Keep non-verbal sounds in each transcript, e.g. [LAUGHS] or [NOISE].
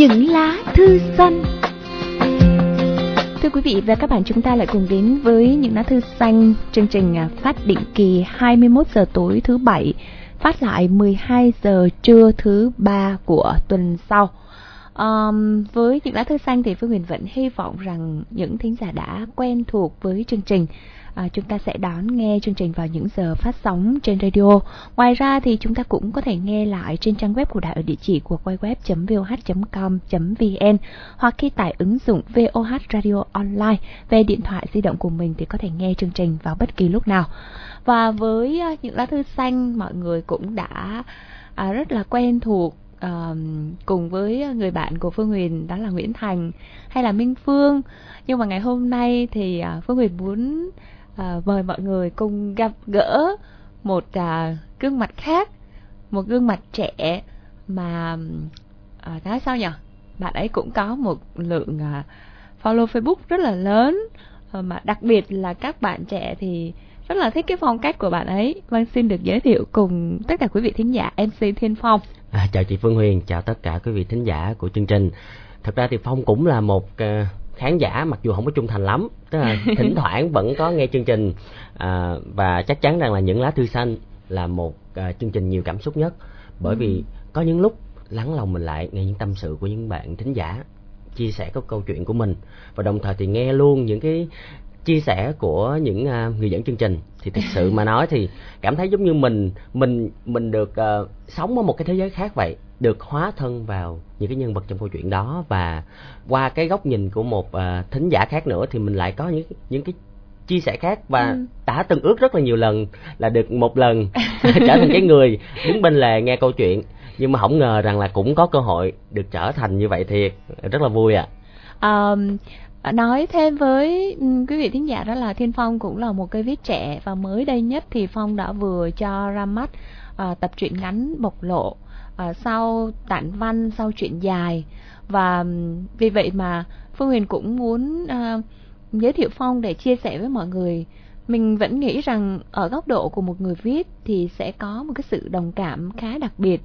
những lá thư xanh. Thưa quý vị và các bạn, chúng ta lại cùng đến với những lá thư xanh. Chương trình à, phát định kỳ 21 giờ tối thứ bảy, phát lại 12 giờ trưa thứ ba của tuần sau. Um, với những lá thư xanh thì Phương Huyền vẫn hy vọng rằng những thính giả đã quen thuộc với chương trình à, chúng ta sẽ đón nghe chương trình vào những giờ phát sóng trên radio. Ngoài ra thì chúng ta cũng có thể nghe lại trên trang web của đài ở địa chỉ của quayweb.voh.com.vn hoặc khi tải ứng dụng VOH Radio Online về điện thoại di động của mình thì có thể nghe chương trình vào bất kỳ lúc nào. Và với ờ, những lá thư xanh mọi người cũng đã à, rất là quen thuộc uh, cùng với người bạn của Phương Huyền đó là Nguyễn Thành hay là Minh Phương nhưng mà ngày hôm nay thì uh, Phương Huyền muốn à, mời mọi người cùng gặp gỡ một à, gương mặt khác một gương mặt trẻ mà à, nói sao nhỉ bạn ấy cũng có một lượng à, follow Facebook rất là lớn. À, mà đặc biệt là các bạn trẻ thì rất là thích cái phong cách của bạn ấy. Vâng xin được giới thiệu cùng tất cả quý vị thính giả MC Thiên Phong. À, chào chị Phương Huyền, chào tất cả quý vị thính giả của chương trình. Thật ra thì Phong cũng là một uh, khán giả mặc dù không có trung thành lắm, tức là [LAUGHS] thỉnh thoảng vẫn có nghe chương trình uh, và chắc chắn rằng là những lá thư xanh là một uh, chương trình nhiều cảm xúc nhất. Bởi vì ừ. có những lúc lắng lòng mình lại nghe những tâm sự của những bạn thính giả chia sẻ các câu chuyện của mình. Và đồng thời thì nghe luôn những cái chia sẻ của những uh, người dẫn chương trình. Thì thực sự mà [LAUGHS] nói thì cảm thấy giống như mình mình mình được uh, sống ở một cái thế giới khác vậy được hóa thân vào những cái nhân vật trong câu chuyện đó và qua cái góc nhìn của một uh, thính giả khác nữa thì mình lại có những những cái chia sẻ khác và ừ. đã từng ước rất là nhiều lần là được một lần [LAUGHS] [LAUGHS] trở thành cái người đứng bên lề nghe câu chuyện nhưng mà không ngờ rằng là cũng có cơ hội được trở thành như vậy thiệt rất là vui ạ à. um, nói thêm với ừ, quý vị thính giả đó là Thiên Phong cũng là một cây viết trẻ và mới đây nhất thì Phong đã vừa cho ra mắt uh, tập truyện ngắn bộc lộ à, sau tản văn sau chuyện dài. Và vì vậy mà Phương Huyền cũng muốn à, giới thiệu Phong để chia sẻ với mọi người. Mình vẫn nghĩ rằng ở góc độ của một người viết thì sẽ có một cái sự đồng cảm khá đặc biệt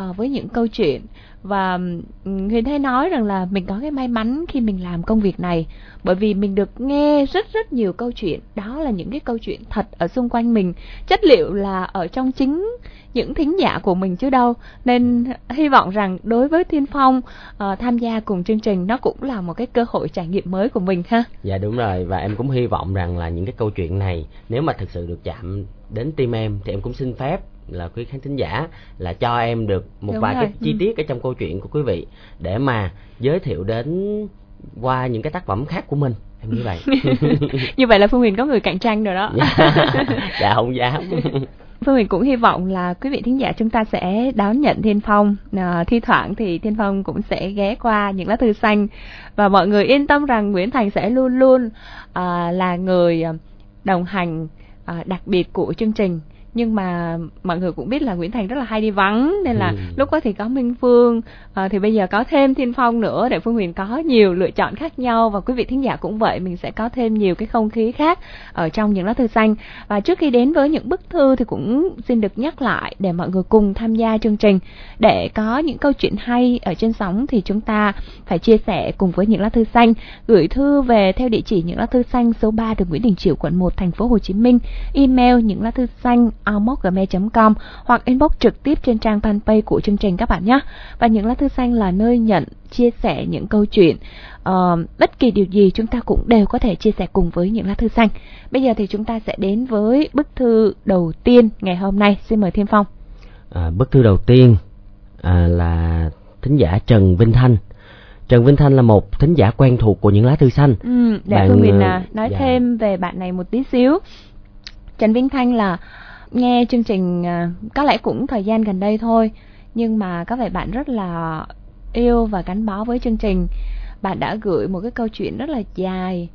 uh, với những câu chuyện. Và Huyền thấy nói rằng là mình có cái may mắn khi mình làm công việc này bởi vì mình được nghe rất rất nhiều câu chuyện. Đó là những cái câu chuyện thật ở xung quanh mình. Chất liệu là ở trong chính những thính giả của mình chứ đâu. Nên hy vọng rằng đối với thiên phong uh, tham gia cùng chương trình nó cũng là một cái cơ hội trải nghiệm mới của mình ha. Dạ đúng rồi. Và em cũng hy vọng rằng là những cái câu chuyện này nếu mà thực sự được chạm đến tim em thì em cũng xin phép là quý khán thính giả là cho em được một Đúng vài rồi. cái chi ừ. tiết ở trong câu chuyện của quý vị để mà giới thiệu đến qua những cái tác phẩm khác của mình em nghĩ vậy [LAUGHS] như vậy là phương huyền có người cạnh tranh rồi đó dạ, [LAUGHS] dạ không dám [LAUGHS] Phương Huyền cũng hy vọng là quý vị thính giả chúng ta sẽ đón nhận Thiên Phong. À, thi thoảng thì Thiên Phong cũng sẽ ghé qua những lá thư xanh và mọi người yên tâm rằng Nguyễn Thành sẽ luôn luôn à, là người đồng hành à, đặc biệt của chương trình nhưng mà mọi người cũng biết là Nguyễn Thành rất là hay đi vắng nên là ừ. lúc đó thì có Minh Phương à, thì bây giờ có thêm Thiên Phong nữa để Phương Huyền có nhiều lựa chọn khác nhau. Và quý vị thính giả cũng vậy mình sẽ có thêm nhiều cái không khí khác ở trong những lá thư xanh. Và trước khi đến với những bức thư thì cũng xin được nhắc lại để mọi người cùng tham gia chương trình. Để có những câu chuyện hay ở trên sóng thì chúng ta phải chia sẻ cùng với những lá thư xanh. Gửi thư về theo địa chỉ những lá thư xanh số 3 đường Nguyễn Đình Chiểu quận 1 thành phố Hồ Chí Minh. Email những lá thư xanh outbox.gmail.com hoặc inbox trực tiếp trên trang fanpage của chương trình các bạn nhé. Và những lá thư xanh là nơi nhận, chia sẻ những câu chuyện. Uh, bất kỳ điều gì chúng ta cũng đều có thể chia sẻ cùng với những lá thư xanh. Bây giờ thì chúng ta sẽ đến với bức thư đầu tiên ngày hôm nay. Xin mời Thiên Phong. À, bức thư đầu tiên à, là thính giả Trần Vinh Thanh. Trần Vinh Thanh là một thính giả quen thuộc của những lá thư xanh. Ừ, để bạn, Phương Huyền à, nói dạ. thêm về bạn này một tí xíu. Trần Vinh Thanh là nghe chương trình à, có lẽ cũng thời gian gần đây thôi nhưng mà có vẻ bạn rất là yêu và gắn bó với chương trình bạn đã gửi một cái câu chuyện rất là dài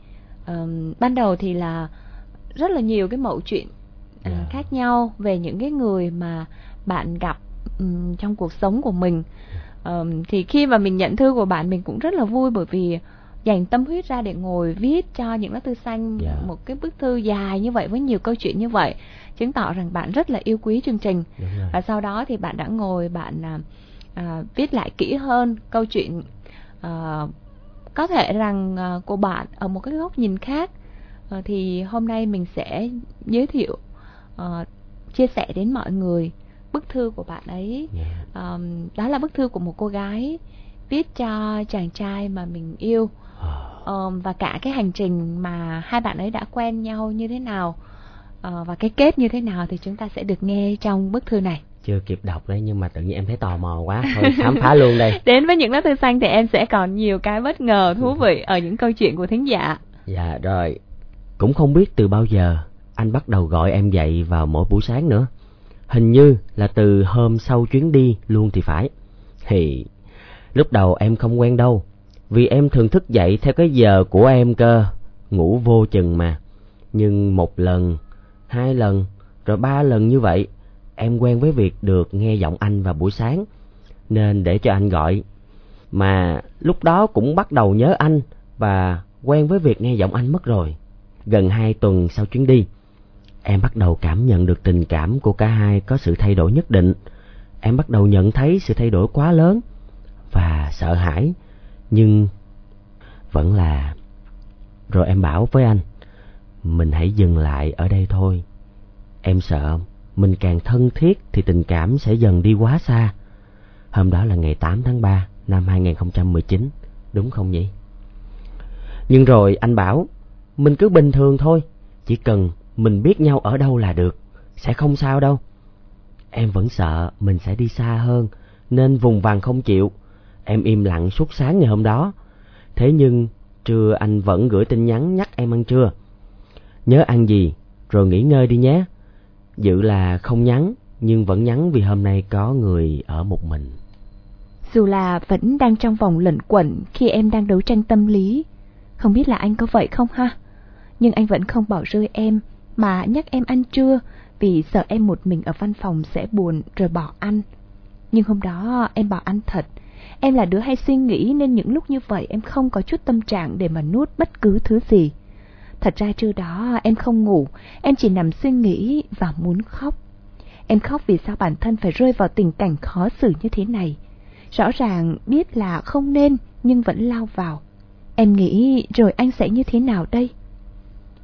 um, ban đầu thì là rất là nhiều cái mẫu chuyện uh, yeah. khác nhau về những cái người mà bạn gặp um, trong cuộc sống của mình um, thì khi mà mình nhận thư của bạn mình cũng rất là vui bởi vì dành tâm huyết ra để ngồi viết cho những lá thư xanh yeah. Dạ. một cái bức thư dài như vậy với nhiều câu chuyện như vậy chứng tỏ rằng bạn rất là yêu quý chương trình. Và sau đó thì bạn đã ngồi bạn à, à, viết lại kỹ hơn câu chuyện uh, có thể rằng uh, của bạn ở một cái góc nhìn khác. Uh, thì hôm nay mình sẽ giới thiệu uh, chia sẻ đến mọi người bức thư của bạn ấy. Um, đó là bức thư của một cô gái viết cho chàng trai mà mình yêu. Um, và cả cái hành trình mà hai bạn ấy đã quen nhau như thế nào và cái kết như thế nào thì chúng ta sẽ được nghe trong bức thư này. Chưa kịp đọc đấy nhưng mà tự nhiên em thấy tò mò quá. Thôi khám phá luôn đây. [LAUGHS] Đến với những lá thư xanh thì em sẽ còn nhiều cái bất ngờ thú vị ở những câu chuyện của thính giả. Dạ rồi. Cũng không biết từ bao giờ anh bắt đầu gọi em dậy vào mỗi buổi sáng nữa. Hình như là từ hôm sau chuyến đi luôn thì phải. Thì lúc đầu em không quen đâu vì em thường thức dậy theo cái giờ của em cơ ngủ vô chừng mà. Nhưng một lần hai lần, rồi ba lần như vậy, em quen với việc được nghe giọng anh vào buổi sáng, nên để cho anh gọi. Mà lúc đó cũng bắt đầu nhớ anh và quen với việc nghe giọng anh mất rồi. Gần hai tuần sau chuyến đi, em bắt đầu cảm nhận được tình cảm của cả hai có sự thay đổi nhất định. Em bắt đầu nhận thấy sự thay đổi quá lớn và sợ hãi, nhưng vẫn là, rồi em bảo với anh mình hãy dừng lại ở đây thôi. Em sợ mình càng thân thiết thì tình cảm sẽ dần đi quá xa. Hôm đó là ngày 8 tháng 3 năm 2019 đúng không nhỉ? Nhưng rồi anh bảo, mình cứ bình thường thôi, chỉ cần mình biết nhau ở đâu là được, sẽ không sao đâu. Em vẫn sợ mình sẽ đi xa hơn, nên vùng vằng không chịu. Em im lặng suốt sáng ngày hôm đó. Thế nhưng trưa anh vẫn gửi tin nhắn nhắc em ăn trưa nhớ ăn gì, rồi nghỉ ngơi đi nhé dự là không nhắn, nhưng vẫn nhắn vì hôm nay có người ở một mình dù là vẫn đang trong vòng lẩn quẩn khi em đang đấu tranh tâm lý, không biết là anh có vậy không ha nhưng anh vẫn không bỏ rơi em, mà nhắc em ăn trưa vì sợ em một mình ở văn phòng sẽ buồn rồi bỏ ăn. Nhưng hôm đó em bỏ ăn thật. Em là đứa hay suy nghĩ nên những lúc như vậy em không có chút tâm trạng để mà nuốt bất cứ thứ gì. Thật ra trưa đó em không ngủ, em chỉ nằm suy nghĩ và muốn khóc. Em khóc vì sao bản thân phải rơi vào tình cảnh khó xử như thế này. Rõ ràng biết là không nên nhưng vẫn lao vào. Em nghĩ rồi anh sẽ như thế nào đây?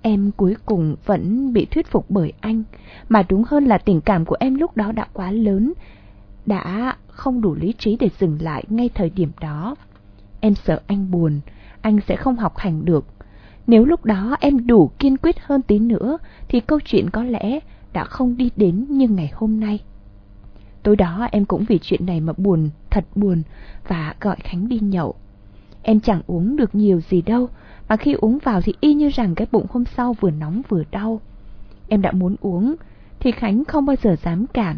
Em cuối cùng vẫn bị thuyết phục bởi anh, mà đúng hơn là tình cảm của em lúc đó đã quá lớn, đã không đủ lý trí để dừng lại ngay thời điểm đó. Em sợ anh buồn, anh sẽ không học hành được. Nếu lúc đó em đủ kiên quyết hơn tí nữa, thì câu chuyện có lẽ đã không đi đến như ngày hôm nay. Tối đó em cũng vì chuyện này mà buồn, thật buồn, và gọi Khánh đi nhậu. Em chẳng uống được nhiều gì đâu, mà khi uống vào thì y như rằng cái bụng hôm sau vừa nóng vừa đau. Em đã muốn uống, thì Khánh không bao giờ dám cản.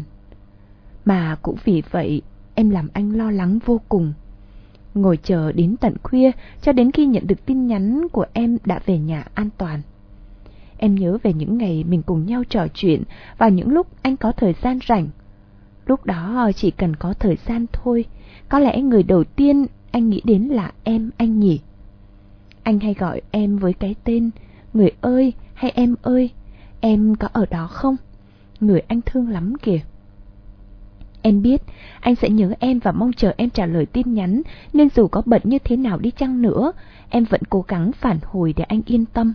Mà cũng vì vậy, em làm anh lo lắng vô cùng. Ngồi chờ đến tận khuya cho đến khi nhận được tin nhắn của em đã về nhà an toàn. Em nhớ về những ngày mình cùng nhau trò chuyện và những lúc anh có thời gian rảnh. Lúc đó chỉ cần có thời gian thôi, có lẽ người đầu tiên anh nghĩ đến là em anh nhỉ. Anh hay gọi em với cái tên Người ơi hay em ơi Em có ở đó không? Người anh thương lắm kìa Em biết anh sẽ nhớ em và mong chờ em trả lời tin nhắn Nên dù có bận như thế nào đi chăng nữa Em vẫn cố gắng phản hồi để anh yên tâm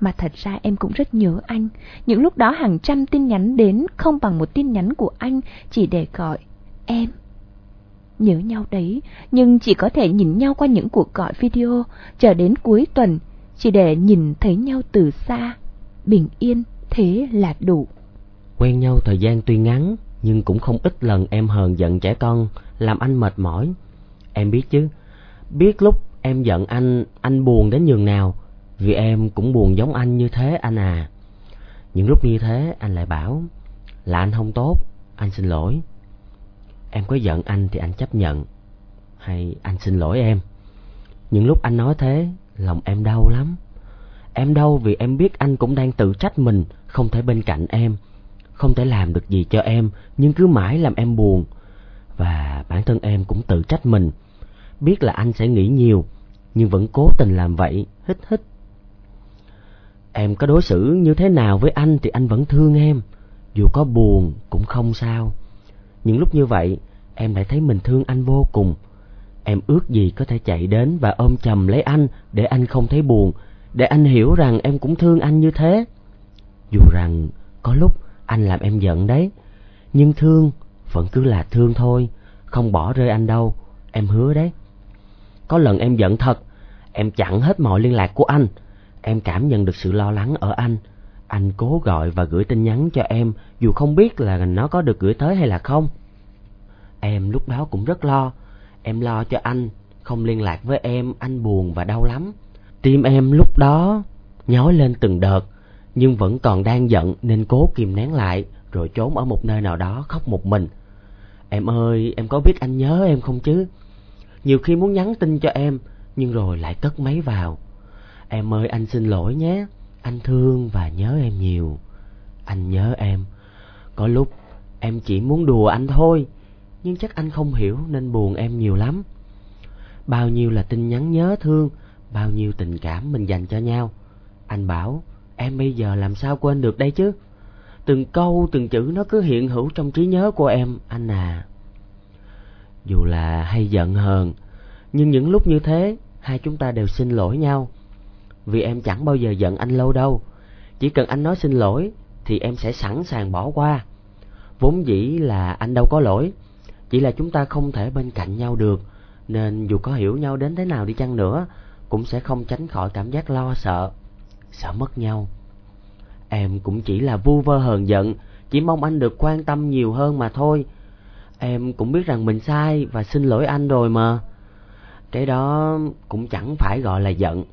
Mà thật ra em cũng rất nhớ anh Những lúc đó hàng trăm tin nhắn đến Không bằng một tin nhắn của anh Chỉ để gọi em nhớ nhau đấy, nhưng chỉ có thể nhìn nhau qua những cuộc gọi video, chờ đến cuối tuần, chỉ để nhìn thấy nhau từ xa. Bình yên, thế là đủ. Quen nhau thời gian tuy ngắn, nhưng cũng không ít lần em hờn giận trẻ con, làm anh mệt mỏi. Em biết chứ, biết lúc em giận anh, anh buồn đến nhường nào, vì em cũng buồn giống anh như thế anh à. Những lúc như thế anh lại bảo là anh không tốt, anh xin lỗi. Em có giận anh thì anh chấp nhận Hay anh xin lỗi em Những lúc anh nói thế Lòng em đau lắm Em đau vì em biết anh cũng đang tự trách mình Không thể bên cạnh em không thể làm được gì cho em Nhưng cứ mãi làm em buồn. Và bản thân em cũng tự trách mình. Biết là anh sẽ nghĩ nhiều Nhưng vẫn cố tình làm vậy Hít hít. Em có đối xử như thế nào với anh Thì anh vẫn thương em. Dù có buồn cũng không sao. Những lúc như vậy, em lại thấy mình thương anh vô cùng. Em ước gì có thể chạy đến và ôm chầm lấy anh để anh không thấy buồn, để anh hiểu rằng em cũng thương anh như thế. Dù rằng có lúc anh làm em giận đấy, nhưng thương vẫn cứ là thương thôi, không bỏ rơi anh đâu, em hứa đấy. Có lần em giận thật, em chặn hết mọi liên lạc của anh, em cảm nhận được sự lo lắng ở anh. Anh cố gọi và gửi tin nhắn cho em dù không biết là nó có được gửi tới hay là không. Em lúc đó cũng rất lo, em lo cho anh, không liên lạc với em, anh buồn và đau lắm. Tim em lúc đó nhói lên từng đợt, nhưng vẫn còn đang giận nên cố kìm nén lại, rồi trốn ở một nơi nào đó khóc một mình. Em ơi, em có biết anh nhớ em không chứ? Nhiều khi muốn nhắn tin cho em, nhưng rồi lại cất máy vào. Em ơi, anh xin lỗi nhé, anh thương và nhớ em nhiều. Anh nhớ em. Có lúc em chỉ muốn đùa anh thôi, nhưng chắc anh không hiểu nên buồn em nhiều lắm. Bao nhiêu là tin nhắn nhớ thương, bao nhiêu tình cảm mình dành cho nhau. Anh bảo, em bây giờ làm sao quên được đây chứ? Từng câu, từng chữ nó cứ hiện hữu trong trí nhớ của em, anh à. Dù là hay giận hờn, nhưng những lúc như thế, hai chúng ta đều xin lỗi nhau. Vì em chẳng bao giờ giận anh lâu đâu. Chỉ cần anh nói xin lỗi, thì em sẽ sẵn sàng bỏ qua. Vốn dĩ là anh đâu có lỗi, chỉ là chúng ta không thể bên cạnh nhau được, nên dù có hiểu nhau đến thế nào đi chăng nữa, cũng sẽ không tránh khỏi cảm giác lo sợ, sợ mất nhau. Em cũng chỉ là vu vơ hờn giận, chỉ mong anh được quan tâm nhiều hơn mà thôi. Em cũng biết rằng mình sai và xin lỗi anh rồi mà. Cái đó cũng chẳng phải gọi là giận,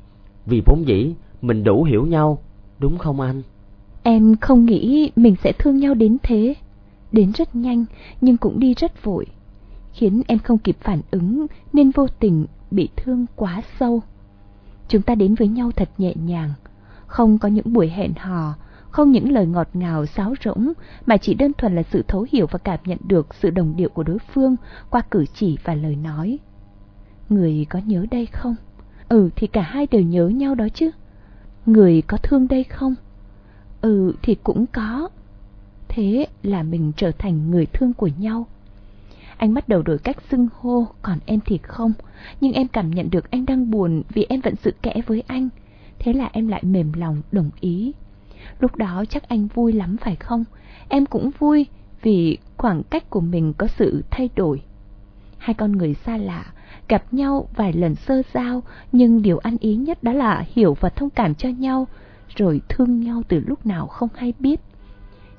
vì vốn dĩ mình đủ hiểu nhau, đúng không anh? Em không nghĩ mình sẽ thương nhau đến thế. Đến rất nhanh nhưng cũng đi rất vội, khiến em không kịp phản ứng nên vô tình bị thương quá sâu. Chúng ta đến với nhau thật nhẹ nhàng, không có những buổi hẹn hò, không những lời ngọt ngào sáo rỗng mà chỉ đơn thuần là sự thấu hiểu và cảm nhận được sự đồng điệu của đối phương qua cử chỉ và lời nói. Người có nhớ đây không? Ừ thì cả hai đều nhớ nhau đó chứ. Người có thương đây không? Ừ thì cũng có. Thế là mình trở thành người thương của nhau. Anh bắt đầu đổi cách xưng hô, còn em thì không. Nhưng em cảm nhận được anh đang buồn vì em vẫn sự kẽ với anh. Thế là em lại mềm lòng đồng ý. Lúc đó chắc anh vui lắm phải không? Em cũng vui vì khoảng cách của mình có sự thay đổi. Hai con người xa lạ, gặp nhau vài lần sơ giao, nhưng điều ăn ý nhất đó là hiểu và thông cảm cho nhau, rồi thương nhau từ lúc nào không hay biết.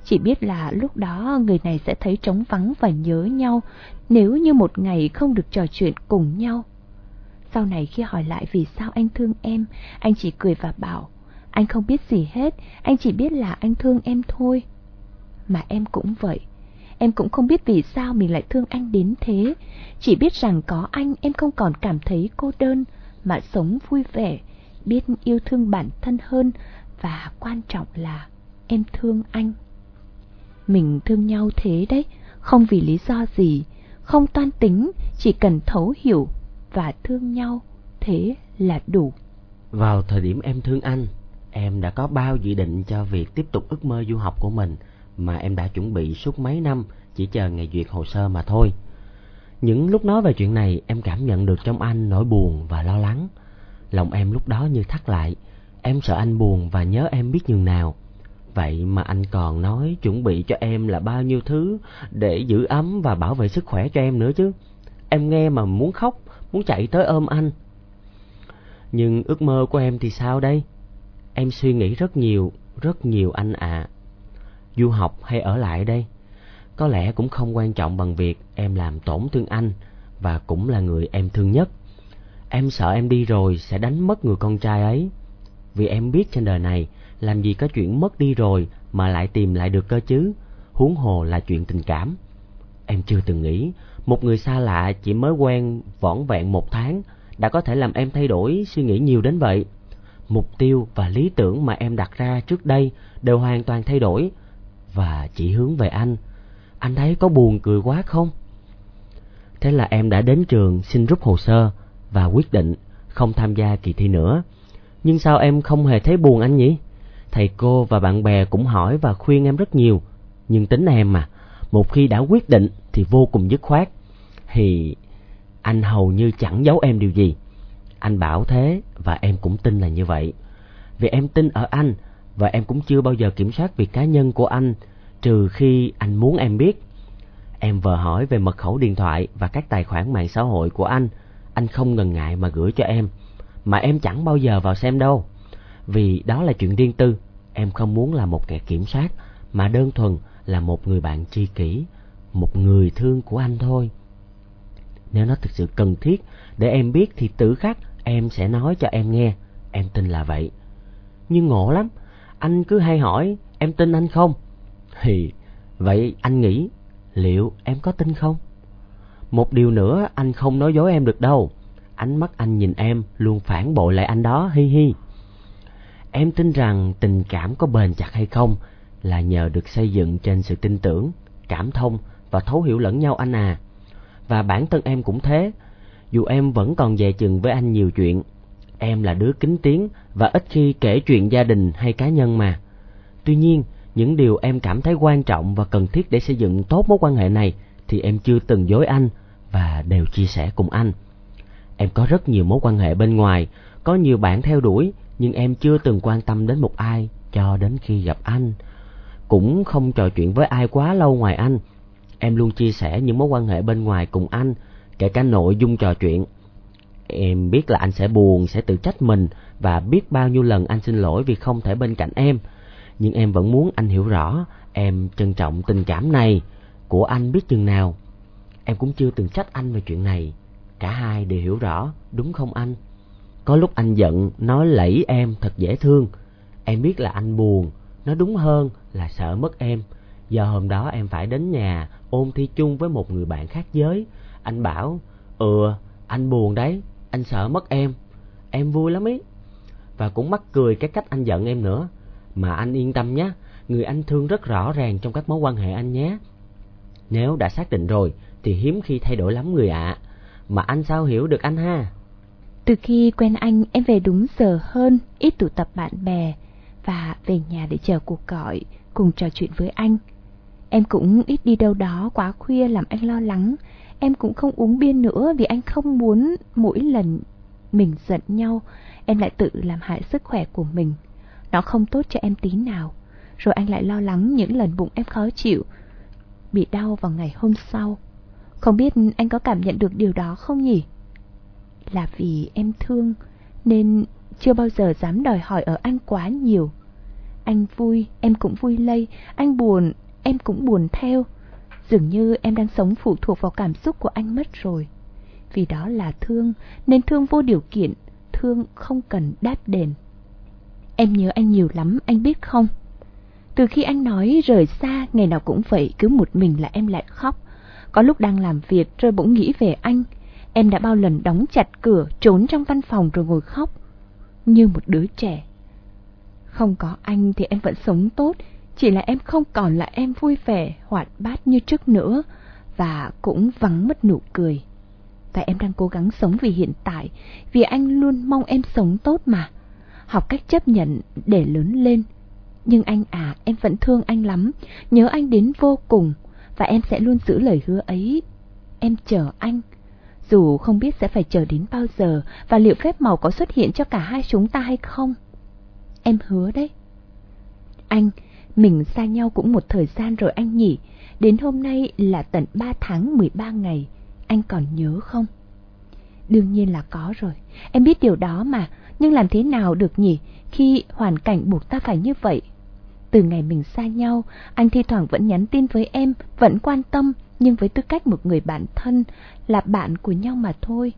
Chỉ biết là lúc đó người này sẽ thấy trống vắng và nhớ nhau nếu như một ngày không được trò chuyện cùng nhau. Sau này khi hỏi lại vì sao anh thương em, anh chỉ cười và bảo, anh không biết gì hết, anh chỉ biết là anh thương em thôi. Mà em cũng vậy, em cũng không biết vì sao mình lại thương anh đến thế, chỉ biết rằng có anh em không còn cảm thấy cô đơn, mà sống vui vẻ, biết yêu thương bản thân hơn và quan trọng là em thương anh. Mình thương nhau thế đấy, không vì lý do gì, không toan tính, chỉ cần thấu hiểu và thương nhau, thế là đủ. Vào thời điểm em thương anh, em đã có bao dự định cho việc tiếp tục ước mơ du học của mình mà em đã chuẩn bị suốt mấy năm, chỉ chờ ngày duyệt hồ sơ mà thôi. Những lúc nói về chuyện này, em cảm nhận được trong anh nỗi buồn và lo lắng. Lòng em lúc đó như thắt lại, em sợ anh buồn và nhớ em biết nhường nào. Vậy mà anh còn nói chuẩn bị cho em là bao nhiêu thứ để giữ ấm và bảo vệ sức khỏe cho em nữa chứ. Em nghe mà muốn khóc, muốn chạy tới ôm anh. Nhưng ước mơ của em thì sao đây? Em suy nghĩ rất nhiều, rất nhiều anh ạ. À. Du học hay ở lại đây? Có lẽ cũng không quan trọng bằng việc em làm tổn thương anh và cũng là người em thương nhất. Em sợ em đi rồi sẽ đánh mất người con trai ấy. Vì em biết trên đời này làm gì có chuyện mất đi rồi mà lại tìm lại được cơ chứ, huống hồ là chuyện tình cảm. Em chưa từng nghĩ, một người xa lạ chỉ mới quen vỏn vẹn một tháng đã có thể làm em thay đổi suy nghĩ nhiều đến vậy. Mục tiêu và lý tưởng mà em đặt ra trước đây đều hoàn toàn thay đổi và chỉ hướng về anh. Anh thấy có buồn cười quá không? Thế là em đã đến trường xin rút hồ sơ và quyết định không tham gia kỳ thi nữa. Nhưng sao em không hề thấy buồn anh nhỉ? Thầy cô và bạn bè cũng hỏi và khuyên em rất nhiều. Nhưng tính em mà, một khi đã quyết định thì vô cùng dứt khoát. Thì anh hầu như chẳng giấu em điều gì. Anh bảo thế và em cũng tin là như vậy. Vì em tin ở anh và em cũng chưa bao giờ kiểm soát việc cá nhân của anh trừ khi anh muốn em biết. Em vừa hỏi về mật khẩu điện thoại và các tài khoản mạng xã hội của anh, anh không ngần ngại mà gửi cho em, mà em chẳng bao giờ vào xem đâu. Vì đó là chuyện riêng tư, em không muốn là một kẻ kiểm soát, mà đơn thuần là một người bạn tri kỷ, một người thương của anh thôi. Nếu nó thực sự cần thiết để em biết thì tự khắc em sẽ nói cho em nghe, em tin là vậy. Nhưng ngộ lắm, anh cứ hay hỏi em tin anh không? Thì vậy anh nghĩ liệu em có tin không? Một điều nữa anh không nói dối em được đâu. Ánh mắt anh nhìn em luôn phản bội lại anh đó hi hi. Em tin rằng tình cảm có bền chặt hay không là nhờ được xây dựng trên sự tin tưởng, cảm thông và thấu hiểu lẫn nhau anh à. Và bản thân em cũng thế. Dù em vẫn còn dè chừng với anh nhiều chuyện, em là đứa kính tiếng và ít khi kể chuyện gia đình hay cá nhân mà. Tuy nhiên, những điều em cảm thấy quan trọng và cần thiết để xây dựng tốt mối quan hệ này thì em chưa từng dối anh và đều chia sẻ cùng anh. Em có rất nhiều mối quan hệ bên ngoài, có nhiều bạn theo đuổi, nhưng em chưa từng quan tâm đến một ai cho đến khi gặp anh. Cũng không trò chuyện với ai quá lâu ngoài anh. Em luôn chia sẻ những mối quan hệ bên ngoài cùng anh, kể cả nội dung trò chuyện. Em biết là anh sẽ buồn, sẽ tự trách mình và biết bao nhiêu lần anh xin lỗi vì không thể bên cạnh em nhưng em vẫn muốn anh hiểu rõ em trân trọng tình cảm này của anh biết chừng nào. Em cũng chưa từng trách anh về chuyện này. Cả hai đều hiểu rõ, đúng không anh? Có lúc anh giận, nói lẫy em thật dễ thương. Em biết là anh buồn, nói đúng hơn là sợ mất em. Giờ hôm đó em phải đến nhà ôm thi chung với một người bạn khác giới. Anh bảo, ừ, anh buồn đấy, anh sợ mất em. Em vui lắm ý. Và cũng mắc cười cái cách anh giận em nữa. Mà anh yên tâm nhé, người anh thương rất rõ ràng trong các mối quan hệ anh nhé. Nếu đã xác định rồi thì hiếm khi thay đổi lắm người ạ. Mà anh sao hiểu được anh ha? Từ khi quen anh em về đúng giờ hơn, ít tụ tập bạn bè và về nhà để chờ cuộc gọi, cùng trò chuyện với anh. Em cũng ít đi đâu đó quá khuya làm anh lo lắng. Em cũng không uống bia nữa vì anh không muốn mỗi lần mình giận nhau, em lại tự làm hại sức khỏe của mình. Nó không tốt cho em tí nào Rồi anh lại lo lắng những lần bụng em khó chịu Bị đau vào ngày hôm sau Không biết anh có cảm nhận được điều đó không nhỉ? Là vì em thương Nên chưa bao giờ dám đòi hỏi ở anh quá nhiều Anh vui, em cũng vui lây Anh buồn, em cũng buồn theo Dường như em đang sống phụ thuộc vào cảm xúc của anh mất rồi Vì đó là thương Nên thương vô điều kiện Thương không cần đáp đền Em nhớ anh nhiều lắm, anh biết không? Từ khi anh nói rời xa, ngày nào cũng vậy, cứ một mình là em lại khóc. Có lúc đang làm việc rồi bỗng nghĩ về anh. Em đã bao lần đóng chặt cửa, trốn trong văn phòng rồi ngồi khóc. Như một đứa trẻ. Không có anh thì em vẫn sống tốt, chỉ là em không còn là em vui vẻ, hoạt bát như trước nữa, và cũng vắng mất nụ cười. Và em đang cố gắng sống vì hiện tại, vì anh luôn mong em sống tốt mà học cách chấp nhận để lớn lên. Nhưng anh à, em vẫn thương anh lắm, nhớ anh đến vô cùng, và em sẽ luôn giữ lời hứa ấy. Em chờ anh, dù không biết sẽ phải chờ đến bao giờ, và liệu phép màu có xuất hiện cho cả hai chúng ta hay không. Em hứa đấy. Anh, mình xa nhau cũng một thời gian rồi anh nhỉ, đến hôm nay là tận 3 tháng 13 ngày, anh còn nhớ không? Đương nhiên là có rồi, em biết điều đó mà, nhưng làm thế nào được nhỉ khi hoàn cảnh buộc ta phải như vậy? Từ ngày mình xa nhau, anh thi thoảng vẫn nhắn tin với em, vẫn quan tâm, nhưng với tư cách một người bạn thân, là bạn của nhau mà thôi.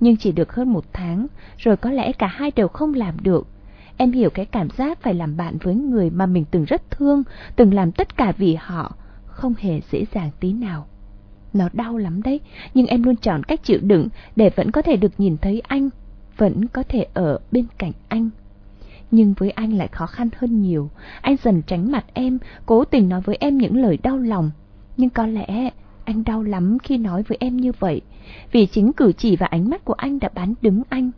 Nhưng chỉ được hơn một tháng, rồi có lẽ cả hai đều không làm được. Em hiểu cái cảm giác phải làm bạn với người mà mình từng rất thương, từng làm tất cả vì họ, không hề dễ dàng tí nào. Nó đau lắm đấy, nhưng em luôn chọn cách chịu đựng để vẫn có thể được nhìn thấy anh, vẫn có thể ở bên cạnh anh. Nhưng với anh lại khó khăn hơn nhiều, anh dần tránh mặt em, cố tình nói với em những lời đau lòng. Nhưng có lẽ anh đau lắm khi nói với em như vậy, vì chính cử chỉ và ánh mắt của anh đã bán đứng anh.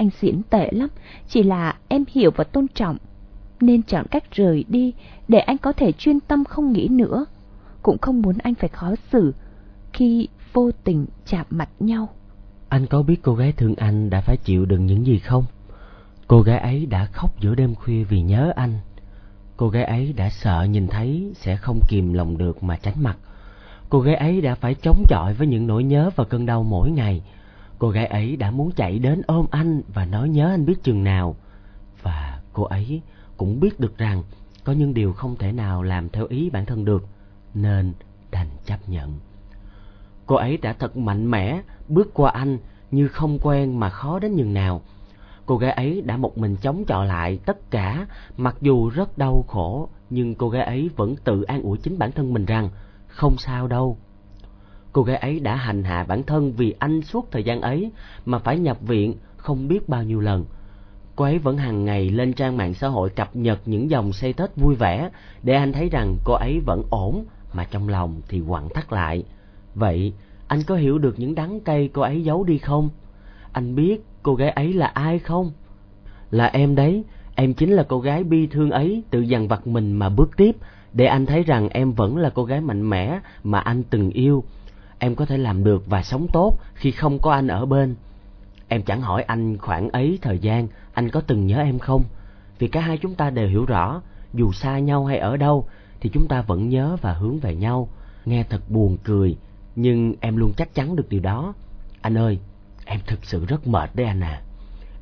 Anh diễn tệ lắm, chỉ là em hiểu và tôn trọng, nên chọn cách rời đi để anh có thể chuyên tâm không nghĩ nữa. Cũng không muốn anh phải khó xử khi vô tình chạm mặt nhau. Anh có biết cô gái thương anh đã phải chịu đựng những gì không? Cô gái ấy đã khóc giữa đêm khuya vì nhớ anh. Cô gái ấy đã sợ nhìn thấy sẽ không kìm lòng được mà tránh mặt. Cô gái ấy đã phải chống chọi với những nỗi nhớ và cơn đau mỗi ngày. Cô gái ấy đã muốn chạy đến ôm anh và nói nhớ anh biết chừng nào. Và cô ấy cũng biết được rằng có những điều không thể nào làm theo ý bản thân được, nên đành chấp nhận. Cô ấy đã thật mạnh mẽ bước qua anh như không quen mà khó đến nhường nào. Cô gái ấy đã một mình chống chọi lại tất cả, mặc dù rất đau khổ, nhưng cô gái ấy vẫn tự an ủi chính bản thân mình rằng không sao đâu. Cô gái ấy đã hành hạ bản thân vì anh suốt thời gian ấy mà phải nhập viện không biết bao nhiêu lần. Cô ấy vẫn hàng ngày lên trang mạng xã hội cập nhật những dòng xây Tết vui vẻ để anh thấy rằng cô ấy vẫn ổn mà trong lòng thì quặn thắt lại. Vậy anh có hiểu được những đắng cay cô ấy giấu đi không? Anh biết cô gái ấy là ai không? Là em đấy, em chính là cô gái bi thương ấy tự dằn vặt mình mà bước tiếp để anh thấy rằng em vẫn là cô gái mạnh mẽ mà anh từng yêu. Em có thể làm được và sống tốt khi không có anh ở bên. Em chẳng hỏi anh khoảng ấy thời gian anh có từng nhớ em không? Vì cả hai chúng ta đều hiểu rõ, dù xa nhau hay ở đâu thì chúng ta vẫn nhớ và hướng về nhau. Nghe thật buồn cười, nhưng em luôn chắc chắn được điều đó. Anh ơi, em thực sự rất mệt đấy anh à.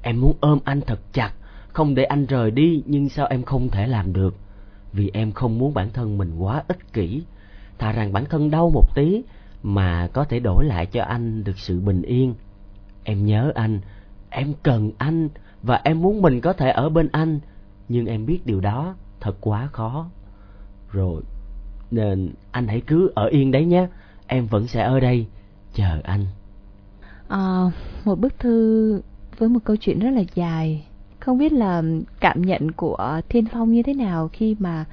Em muốn ôm anh thật chặt, không để anh rời đi nhưng sao em không thể làm được? Vì em không muốn bản thân mình quá ích kỷ. Thà rằng bản thân đau một tí mà có thể đổi lại cho anh được sự bình yên. Em nhớ anh, em cần anh và em muốn mình có thể ở bên anh, nhưng em biết điều đó thật quá khó. Rồi, nên anh hãy cứ ở yên đấy nhé, em vẫn sẽ ở đây chờ anh. À, một bức thư với một câu chuyện rất là dài. Không biết là cảm nhận của Thiên Phong như thế nào khi mà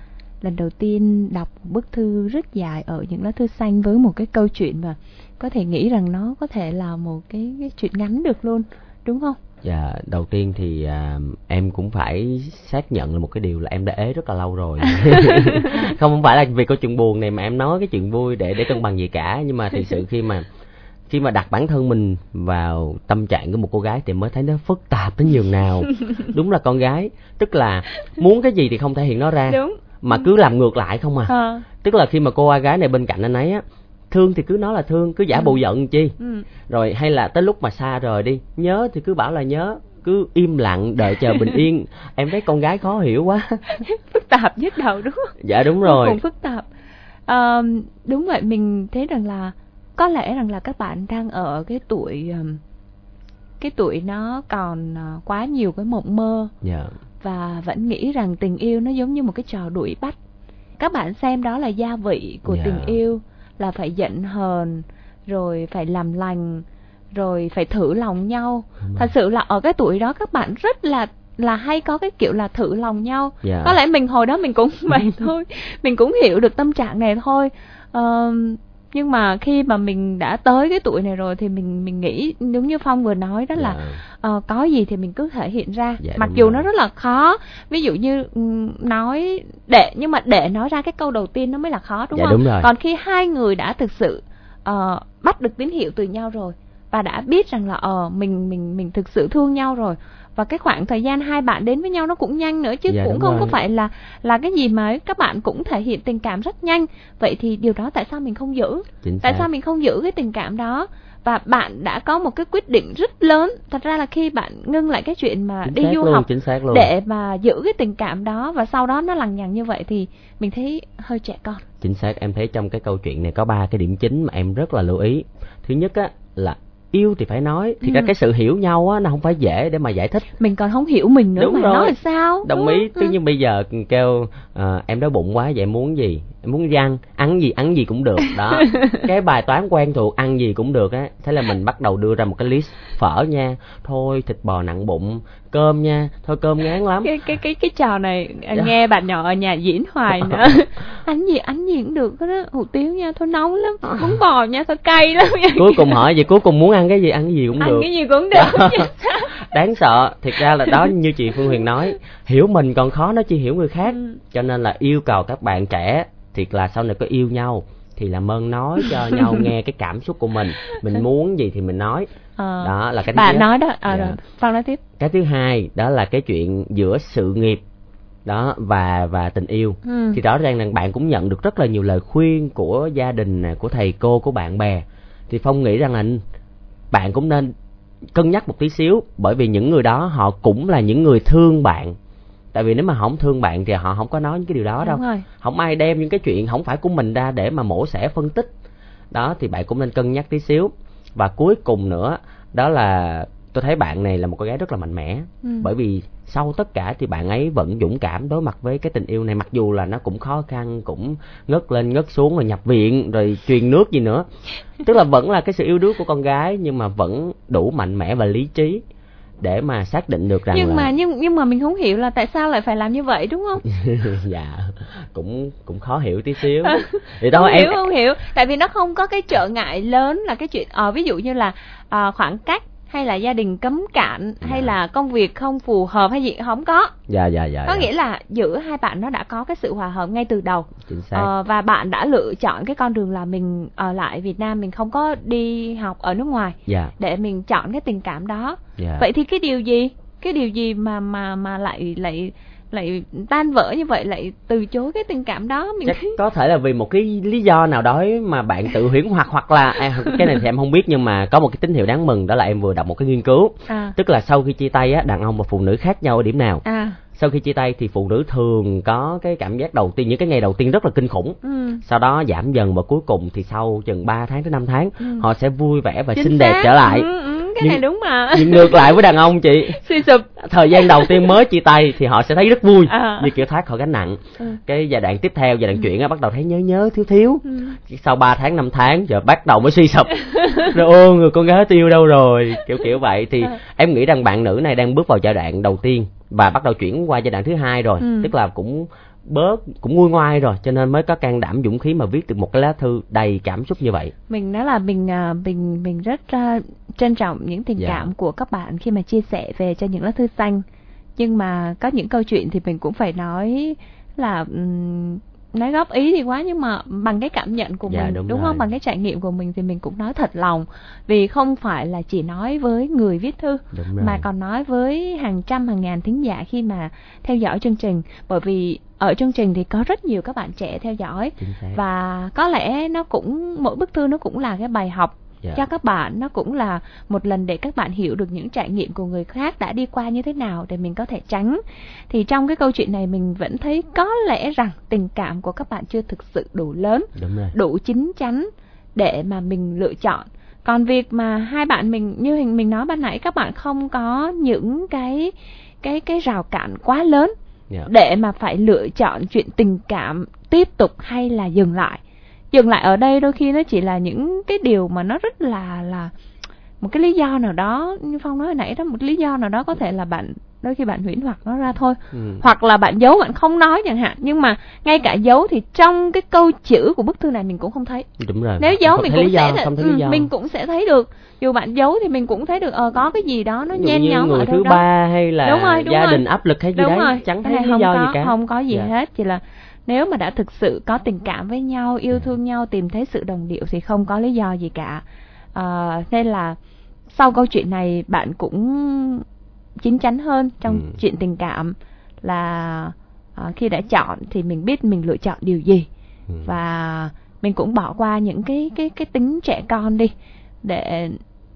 lần đầu tiên đọc một bức thư rất dài ở những lá thư xanh với một cái câu chuyện mà có thể nghĩ rằng nó có thể là một cái, cái chuyện ngắn được luôn, đúng không? Dạ, đầu tiên thì à, em cũng phải xác nhận là một cái điều là em đã ế rất là lâu rồi. [LAUGHS] [LAUGHS] không không phải là vì câu chuyện buồn này mà em nói cái chuyện vui để để cân bằng gì cả, nhưng mà thực sự khi mà khi mà đặt bản thân mình vào tâm trạng của một cô gái thì mới thấy nó phức tạp đến nhường nào. [LAUGHS] Đúng là con gái, tức là muốn cái gì thì không thể hiện nó ra. Đúng. Mà cứ làm ngược lại không à. À. Tức là khi mà cô gái này bên cạnh anh ấy á thương thì cứ nói là thương cứ giả Ừ. bộ giận chi Ừ. rồi hay là tới lúc mà xa rời đi nhớ thì cứ bảo là nhớ cứ im lặng đợi chờ bình [LAUGHS] yên em thấy con gái khó hiểu quá [LAUGHS] phức tạp nhất đầu đúng không? dạ đúng rồi cùng phức tạp. Ờ, đúng vậy mình thấy rằng là có lẽ rằng là các bạn đang ở cái tuổi cái tuổi nó còn ờ, quá nhiều cái mộng mơ dạ và vẫn nghĩ rằng tình yêu nó giống như một cái trò đuổi bắt. Các bạn xem đó là gia vị của Dạ. tình yêu là phải giận hờn rồi phải làm lành rồi phải thử lòng nhau. Đúng rồi. Thật sự là ở cái tuổi đó các bạn rất là là hay có cái kiểu là thử lòng nhau. Dạ. Có lẽ mình hồi đó mình cũng [LAUGHS] vậy thôi, mình cũng hiểu được tâm trạng này thôi. Ờ, nhưng mà khi mà mình đã tới cái tuổi này rồi thì mình mình nghĩ đúng như Phong vừa nói đó là Dạ. ờ, có gì thì mình cứ thể hiện ra Dạ, mặc dù rồi. nó rất là khó ví dụ như ừm, nói để nhưng mà để nói ra cái câu đầu tiên nó mới là khó đúng Dạ, không đúng rồi. còn khi hai người đã thực sự ờ, bắt được tín hiệu từ nhau rồi và đã biết rằng là ờ mình mình mình thực sự thương nhau rồi và cái khoảng thời gian hai bạn đến với nhau nó cũng nhanh nữa chứ Dạ, cũng không có rồi. phải là là cái gì mà các bạn cũng thể hiện tình cảm rất nhanh. Vậy thì điều đó tại sao mình không giữ? Chính tại xác. sao mình không giữ cái tình cảm đó? Và bạn đã có một cái quyết định rất lớn. Thật ra là khi bạn ngưng lại cái chuyện mà chính đi du luôn, học chính xác luôn. để mà giữ cái tình cảm đó và sau đó nó lằng nhằng như vậy thì mình thấy hơi trẻ con. Chính xác em thấy trong cái câu chuyện này có ba cái điểm chính mà em rất là lưu ý. Thứ nhất á là yêu thì phải nói thì Ừ. cái sự hiểu nhau á nó không phải dễ để mà giải thích mình còn không hiểu mình nữa Đúng mà rồi. nói là sao đồng ý Ừ. tuy nhiên bây giờ kêu ờ, em đói bụng quá vậy muốn gì muốn đi ăn ăn gì ăn gì cũng được. Đó. [LAUGHS] Cái bài toán quen thuộc ăn gì cũng được á. Thế là mình bắt đầu đưa ra một cái list phở nha. Thôi thịt bò nặng bụng. Cơm nha. Thôi cơm ngán lắm. Cái cái cái cái trò này à, Dạ. nghe bạn nhỏ ở nhà diễn hoài nữa. [LAUGHS] Ăn gì ăn gì cũng được đó hủ tiếu nha thôi nóng lắm. Bún bò nha thôi cay lắm cuối cùng hỏi vậy cuối cùng muốn ăn cái gì ăn cái gì cũng ăn được. cái gì cũng được. [LAUGHS] Đáng sợ. Thiệt ra là đó như chị phương huyền nói hiểu mình còn khó nó chỉ hiểu người khác. Ừ. cho nên là yêu cầu các bạn trẻ thiệt là sau này có yêu nhau thì làm ơn nói cho [LAUGHS] nhau nghe cái cảm xúc của mình. Mình muốn gì thì mình nói. Ờ, đó là cái thứ bạn nhất. nói đó à, Dạ. rồi phong nói tiếp. Cái thứ hai đó là cái chuyện giữa sự nghiệp đó và và tình yêu. Ừ. thì rõ ràng là bạn cũng nhận được rất là nhiều lời khuyên của gia đình của thầy cô của bạn bè. Thì phong nghĩ rằng là bạn cũng nên cân nhắc một tí xíu bởi vì những người đó họ cũng là những người thương bạn tại vì nếu mà không thương bạn thì họ không có nói những cái điều đó đâu. đúng rồi. Không ai đem những cái chuyện không phải của mình ra để mà mổ xẻ phân tích. Đó thì bạn cũng nên cân nhắc tí xíu. Và cuối cùng nữa đó là tôi thấy bạn này là một cô gái rất là mạnh mẽ. Ừ. bởi vì sau tất cả thì bạn ấy vẫn dũng cảm đối mặt với cái tình yêu này mặc dù là nó cũng khó khăn cũng ngất lên ngất xuống rồi nhập viện rồi truyền nước gì nữa. Tức là vẫn là cái sự yêu đuối của con gái nhưng mà vẫn đủ mạnh mẽ và lý trí để mà xác định được rằng nhưng là mà nhưng nhưng mà mình không hiểu là tại sao lại phải làm như vậy đúng không? [LAUGHS] Dạ cũng cũng khó hiểu tí xíu. [LAUGHS] Thì đó không em hiểu không hiểu. Tại vì nó không có cái trở ngại lớn là cái chuyện ờ ví dụ như là ờ, khoảng cách hay là gia đình cấm cản hay Dạ. là công việc không phù hợp hay gì không có. Dạ dạ dạ có dạ, nghĩa là giữa hai bạn nó đã có cái sự hòa hợp ngay từ đầu. Chính xác. Ờ, và bạn đã lựa chọn cái con đường là mình ở lại Việt Nam mình không có đi học ở nước ngoài dạ. để mình chọn cái tình cảm đó. Dạ. Vậy thì cái điều gì? Cái điều gì mà mà mà lại lại lại tan vỡ như vậy lại từ chối cái tình cảm đó mình chắc thấy có thể là vì một cái lý do nào đó mà bạn tự huyễn hoặc hoặc là à, cái này thì em không biết nhưng mà có một cái tín hiệu đáng mừng đó là em vừa đọc một cái nghiên cứu. À. Tức là sau khi chia tay á đàn ông và phụ nữ khác nhau ở điểm nào? À. Sau khi chia tay thì phụ nữ thường có cái cảm giác đầu tiên những cái ngày đầu tiên rất là kinh khủng. Ừ. sau đó giảm dần và cuối cùng thì sau chừng 3 tháng đến 5 tháng Ừ. họ sẽ vui vẻ và Chính xinh đẹp xác. trở lại. Ừ, ừ, cái Nhưng- này đúng mà nhưng ngược lại với đàn ông chị [LAUGHS] suy sụp thời gian đầu tiên mới chia tay thì họ sẽ thấy rất vui À. như kiểu thoát khỏi gánh nặng ừ. cái giai đoạn tiếp theo giai đoạn chuyển á bắt đầu thấy nhớ nhớ thiếu thiếu Ừ. sau 3 tháng 5 tháng giờ bắt đầu mới suy sụp [LAUGHS] rồi ô người con gái tiêu đâu rồi kiểu kiểu vậy thì À. em nghĩ rằng bạn nữ này đang bước vào giai đoạn đầu tiên và bắt đầu chuyển qua giai đoạn thứ hai rồi Ừ. tức là cũng bớt cũng nguôi ngoai rồi cho nên mới có can đảm dũng khí mà viết được một cái lá thư đầy cảm xúc như vậy mình nói là mình à, mình mình rất à, trân trọng những tình Dạ. cảm của các bạn khi mà chia sẻ về cho những lá thư xanh nhưng mà có những câu chuyện thì mình cũng phải nói là nói góp ý thì quá nhưng mà bằng cái cảm nhận của Dạ, mình đúng đúng, rồi. không bằng cái trải nghiệm của mình thì mình cũng nói thật lòng. Vì không phải là chỉ nói với người viết thư đúng mà còn nói với hàng trăm hàng ngàn thính giả khi mà theo dõi chương trình. Bởi vì ở chương trình thì có rất nhiều các bạn trẻ theo dõi. Và có lẽ nó cũng mỗi bức thư nó cũng là cái bài học Dạ. cho các bạn nó cũng là một lần để các bạn hiểu được những trải nghiệm của người khác đã đi qua như thế nào để mình có thể tránh thì trong cái câu chuyện này mình vẫn thấy có lẽ rằng tình cảm của các bạn chưa thực sự đủ lớn đủ chín chắn để mà mình lựa chọn còn việc mà hai bạn mình như hình mình nói ban nãy các bạn không có những cái cái cái rào cản quá lớn Dạ. để mà phải lựa chọn chuyện tình cảm tiếp tục hay là dừng lại dừng lại ở đây đôi khi nó chỉ là những cái điều mà nó rất là là một cái lý do nào đó. Như phong nói hồi nãy đó một lý do nào đó có thể là bạn đôi khi bạn huyễn hoặc nó ra thôi. Ừ. hoặc là bạn giấu bạn không nói chẳng hạn. Nhưng mà ngay cả giấu thì trong cái câu chữ của bức thư này mình cũng không thấy. Đúng rồi. Nếu giấu Không mình cũng do, sẽ không thấy ừ, mình cũng sẽ thấy được. Dù bạn giấu thì mình cũng thấy được ờ có cái gì đó nó nhen nhóm người ở thứ ba hay là Đúng rồi, đúng gia rồi. đình áp lực hay gì đúng đấy rồi. chẳng thấy lý không do có, gì cả. không có gì Dạ. hết. Chỉ là nếu mà đã thực sự có tình cảm với nhau yêu thương nhau tìm thấy sự đồng điệu thì không có lý do gì cả Ờ, nên là sau câu chuyện này bạn cũng chín chắn hơn trong Ừ. chuyện tình cảm là ờ, khi đã chọn thì mình biết mình lựa chọn điều gì Ừ. và mình cũng bỏ qua những cái cái cái tính trẻ con đi để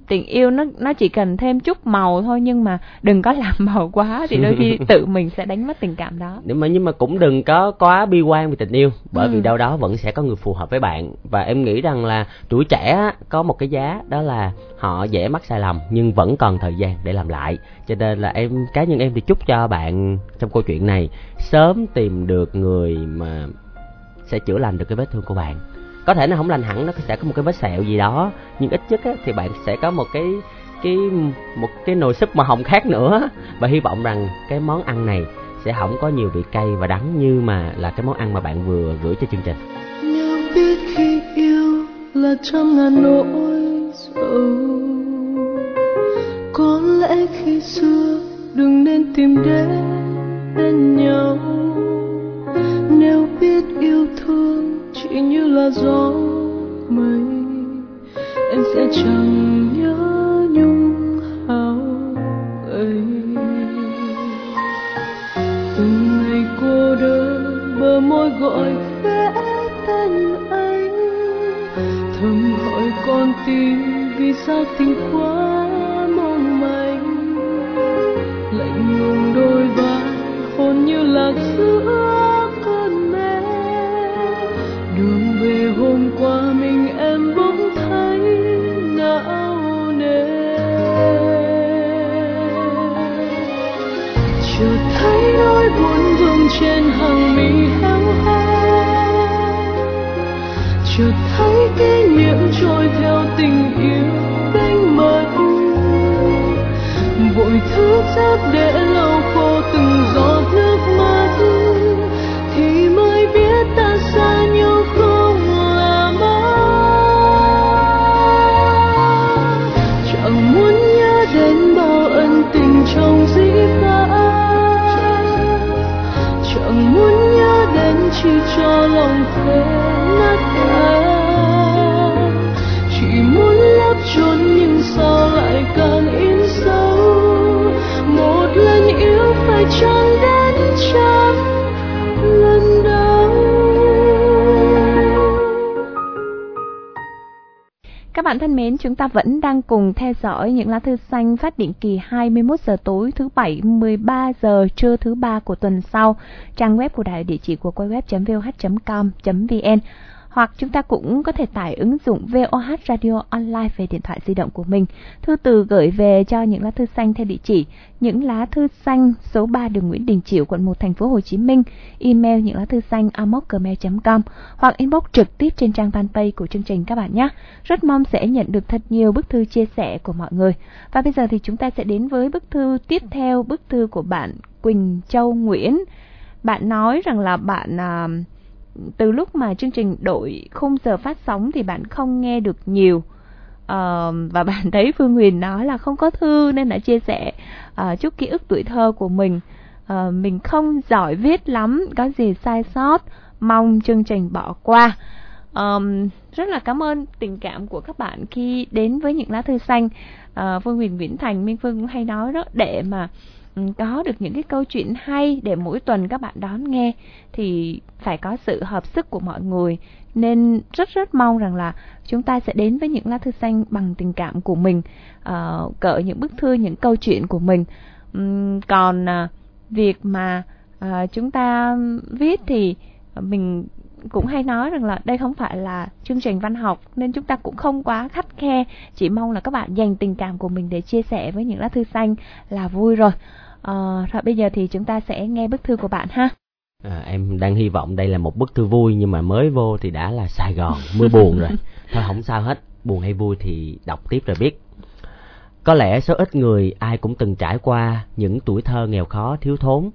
tình yêu nó nó chỉ cần thêm chút màu thôi nhưng mà đừng có làm [LAUGHS] màu quá thì đôi khi tự mình sẽ đánh mất tình cảm đó. Nhưng mà nhưng mà cũng đừng có quá bi quan về tình yêu bởi Ừ. vì đâu đó vẫn sẽ có người phù hợp với bạn. Và em nghĩ rằng là tuổi trẻ có một cái giá đó là họ dễ mắc sai lầm nhưng vẫn còn thời gian để làm lại. Cho nên là em cá nhân em thì chúc cho bạn trong câu chuyện này sớm tìm được người mà sẽ chữa lành được cái vết thương của bạn có thể nó không lành hẳn nó sẽ có một cái vết sẹo gì đó. Nhưng ít nhất á, thì bạn sẽ có một cái cái một cái nồi súp màu hồng khác nữa. Và hy vọng rằng cái món ăn này sẽ không có nhiều vị cay và đắng như mà là cái món ăn mà bạn vừa gửi cho chương trình. Nếu biết khi yêu là trăm ngàn nỗi sầu. Có lẽ khi xưa đừng nên tìm đến bên nhau. Chỉ như là gió mây em sẽ chẳng tình yêu đánh mất. Vội thức giấc để bạn thân mến, chúng ta vẫn đang cùng theo dõi những lá thư xanh phát định kỳ 21 giờ tối thứ bảy 13 giờ trưa thứ ba của tuần sau. Trang web của đài địa chỉ của web.voh.com.vn hoặc chúng ta cũng có thể tải ứng dụng VOH Radio Online về điện thoại di động của mình. Thư từ gửi về cho những lá thư xanh theo địa chỉ những lá thư xanh số 3 đường Nguyễn Đình Chiểu quận 1 thành phố Hồ Chí Minh, email những lá thư xanh amocgmail.com hoặc inbox trực tiếp trên trang fanpage của chương trình các bạn nhé. Rất mong sẽ nhận được thật nhiều bức thư chia sẻ của mọi người. Và bây giờ thì chúng ta sẽ đến với bức thư tiếp theo, bức thư của bạn Quỳnh Châu Nguyễn. Bạn nói rằng là bạn uh, từ lúc mà chương trình đổi khung giờ phát sóng thì bạn không nghe được nhiều. Uh, và [LAUGHS] bạn thấy Phương Huyền nói là không có thư nên đã chia sẻ uh, chút ký ức tuổi thơ của mình. Uh, mình không giỏi viết lắm có gì sai sót mong chương trình bỏ qua. Um, rất là cảm ơn tình cảm của các bạn khi đến với những lá thư xanh. Uh, Phương Huyền Nguyễn Thành Minh Phương cũng hay nói đó để mà Ừ, có được những cái câu chuyện hay để mỗi tuần các bạn đón nghe thì phải có sự hợp sức của mọi người. Nên rất rất mong rằng là chúng ta sẽ đến với những lá thư xanh bằng tình cảm của mình uh, cỡ những bức thư những câu chuyện của mình. Um, còn uh, việc mà uh, chúng ta viết thì mình cũng hay nói rằng là đây không phải là chương trình văn học nên chúng ta cũng không quá khắt khe chỉ mong là các bạn dành tình cảm của mình để chia sẻ với những lá thư xanh là vui rồi à, rồi bây giờ thì chúng ta sẽ nghe bức thư của bạn ha À, em đang hy vọng đây là một bức thư vui nhưng mà mới vô thì đã là Sài Gòn mưa buồn rồi. [LAUGHS] Thôi không sao hết, buồn hay vui thì đọc tiếp rồi biết. Có lẽ số ít người ai cũng từng trải qua những tuổi thơ nghèo khó thiếu thốn,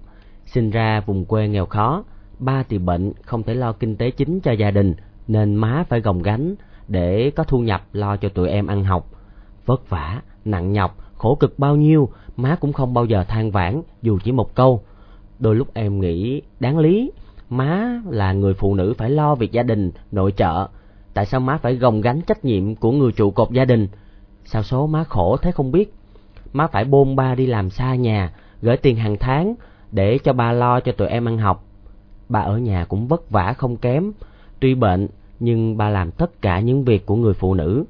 sinh ra vùng quê nghèo khó, ba thì bệnh không thể lo kinh tế chính cho gia đình nên má phải gồng gánh để có thu nhập lo cho tụi em ăn học. Vất vả, nặng nhọc, khổ cực bao nhiêu, má cũng không bao giờ than vãn dù chỉ một câu Đôi lúc em nghĩ đáng lý, má là người phụ nữ phải lo việc gia đình, nội trợ. Tại sao má phải gồng gánh trách nhiệm của người trụ cột gia đình? Sao số má khổ thế không biết? Má phải bôn ba đi làm xa nhà, gửi tiền hàng tháng để cho ba lo cho tụi em ăn học. Ba ở nhà cũng vất vả không kém, tuy bệnh nhưng ba làm tất cả những việc của người phụ nữ.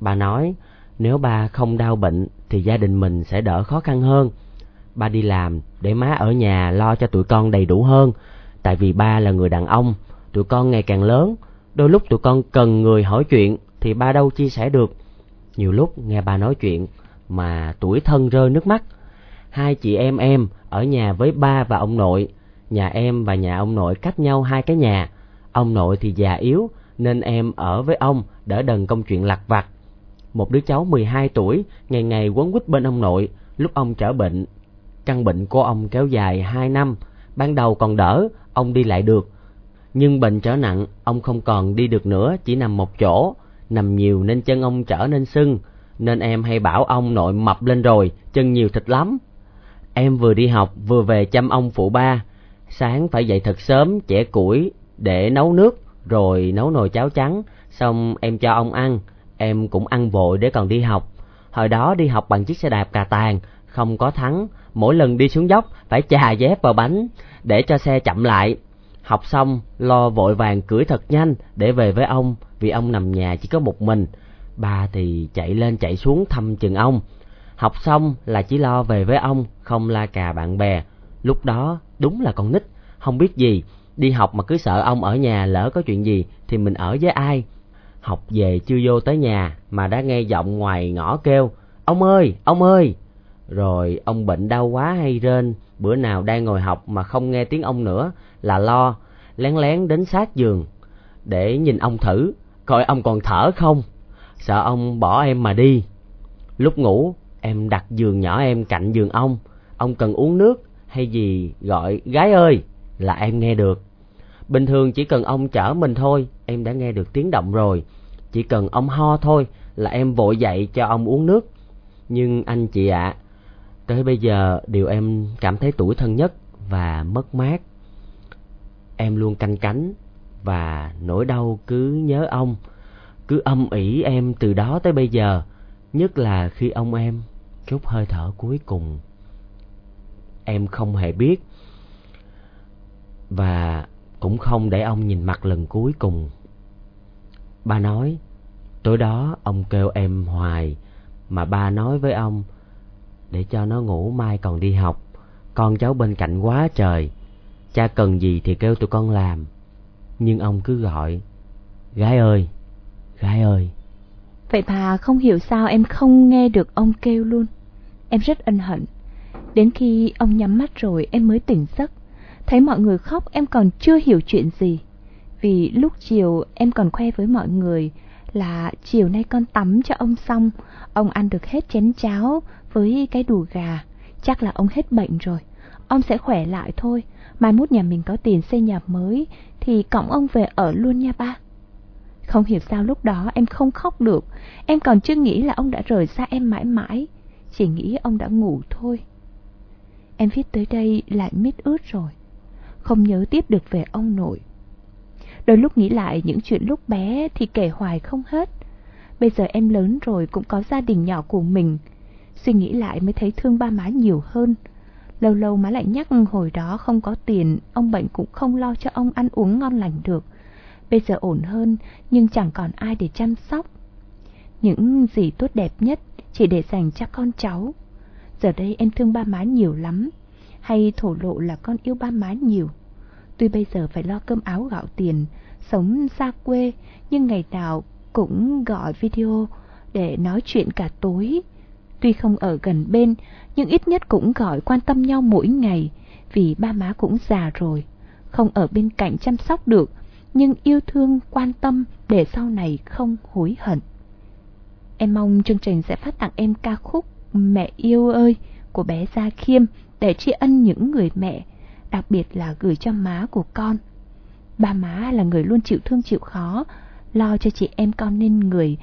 Ba nói, nếu ba không đau bệnh thì gia đình mình sẽ đỡ khó khăn hơn. Ba đi làm để má ở nhà lo cho tụi con đầy đủ hơn tại vì ba là người đàn ông tụi con ngày càng lớn. Đôi lúc tụi con cần người hỏi chuyện thì ba đâu chia sẻ được. Nhiều lúc nghe ba nói chuyện mà tuổi thân rơi nước mắt. Hai chị em em ở nhà với ba và ông nội nhà em và nhà ông nội cách nhau hai cái nhà. Ông nội thì già yếu nên em ở với ông đỡ đần công chuyện lặt vặt. Một đứa cháu 12 tuổi ngày ngày quấn quýt bên ông nội. Lúc ông trở bệnh Căn bệnh của ông kéo dài hai năm, ban đầu còn đỡ, ông đi lại được. Nhưng bệnh trở nặng, ông không còn đi được nữa, chỉ nằm một chỗ, nằm nhiều nên chân ông trở nên sưng, nên em hay bảo ông nội mập lên rồi, chân nhiều thịt lắm. Em vừa đi học vừa về chăm ông phụ ba, sáng phải dậy thật sớm chẻ củi để nấu nước, rồi nấu nồi cháo trắng. Xong em cho ông ăn em cũng ăn vội để còn đi học. Hồi đó đi học bằng chiếc xe đạp cà tàng không có thắng. Mỗi lần đi xuống dốc phải chà dép vào bánh để cho xe chậm lại. Học xong lo vội vàng cưỡi thật nhanh để về với ông vì ông nằm nhà chỉ có một mình. Ba thì chạy lên chạy xuống thăm chừng ông. Học xong là chỉ lo về với ông không la cà bạn bè lúc đó, đúng là con nít. Không biết gì, đi học mà cứ sợ ông ở nhà lỡ có chuyện gì thì mình ở với ai. Học về chưa vô tới nhà mà đã nghe giọng ngoài ngõ kêu, ông ơi ông ơi! Rồi ông bệnh đau quá hay rên, bữa nào đang ngồi học mà không nghe tiếng ông nữa là lo, lén lén đến sát giường để nhìn ông thử, coi ông còn thở không. Sợ ông bỏ em mà đi. Lúc ngủ, em đặt giường nhỏ em cạnh giường ông. Ông cần uống nước hay gì gọi gái ơi là em nghe được. Bình thường chỉ cần ông chở mình thôi em đã nghe được tiếng động rồi. Chỉ cần ông ho thôi là em vội dậy cho ông uống nước. Nhưng anh chị ạ à, tới bây giờ điều em cảm thấy tủi thân nhất và mất mát. Em luôn canh cánh và nỗi đau cứ nhớ ông cứ âm ỉ em từ đó tới bây giờ. Nhất là khi ông em chút hơi thở cuối cùng em không hề biết. Và cũng không để ông nhìn mặt lần cuối cùng. Ba nói, tối đó ông kêu em hoài mà ba nói với ông, để cho nó ngủ mai còn đi học. Con cháu bên cạnh quá trời. Cha cần gì thì kêu tụi con làm. Nhưng ông cứ gọi, gái ơi gái ơi. Vậy bà không hiểu sao em không nghe được ông kêu luôn. Em rất ân hận đến khi ông nhắm mắt rồi, em mới tỉnh giấc. Thấy mọi người khóc, em còn chưa hiểu chuyện gì. Vì lúc chiều, em còn khoe với mọi người là chiều nay con tắm cho ông xong, ông ăn được hết chén cháo với cái đùi gà. Chắc là ông hết bệnh rồi. Ông sẽ khỏe lại thôi. Mai mốt nhà mình có tiền xây nhà mới, thì cõng ông về ở luôn nha ba. Không hiểu sao lúc đó em không khóc được. Em còn chưa nghĩ là ông đã rời xa em mãi mãi. Chỉ nghĩ ông đã ngủ thôi em viết tới đây lại mít ướt rồi. Không nhớ tiếp được về ông nội. Đôi lúc nghĩ lại những chuyện lúc bé thì kể hoài không hết. Bây giờ em lớn rồi cũng có gia đình nhỏ của mình. Suy nghĩ lại mới thấy thương ba má nhiều hơn. Lâu lâu má lại nhắc hồi đó không có tiền, ông bệnh cũng không lo cho ông ăn uống ngon lành được. Bây giờ ổn hơn, nhưng chẳng còn ai để chăm sóc. Những gì tốt đẹp nhất chỉ để dành cho con cháu giờ đây em thương ba má nhiều lắm. Hay thổ lộ là con yêu ba má nhiều. Tuy bây giờ phải lo cơm áo gạo tiền, sống xa quê, nhưng ngày nào cũng gọi video để nói chuyện cả tối. Tuy không ở gần bên, nhưng ít nhất cũng gọi quan tâm nhau mỗi ngày, vì ba má cũng già rồi. Không ở bên cạnh chăm sóc được, nhưng yêu thương, quan tâm để sau này không hối hận. Em mong chương trình sẽ phát tặng em ca khúc mẹ yêu ơi, của bé gia khiêm để tri ân những người mẹ, đặc biệt là gửi cho má của con. Ba má là người luôn chịu thương chịu khó, lo cho chị em con nên người,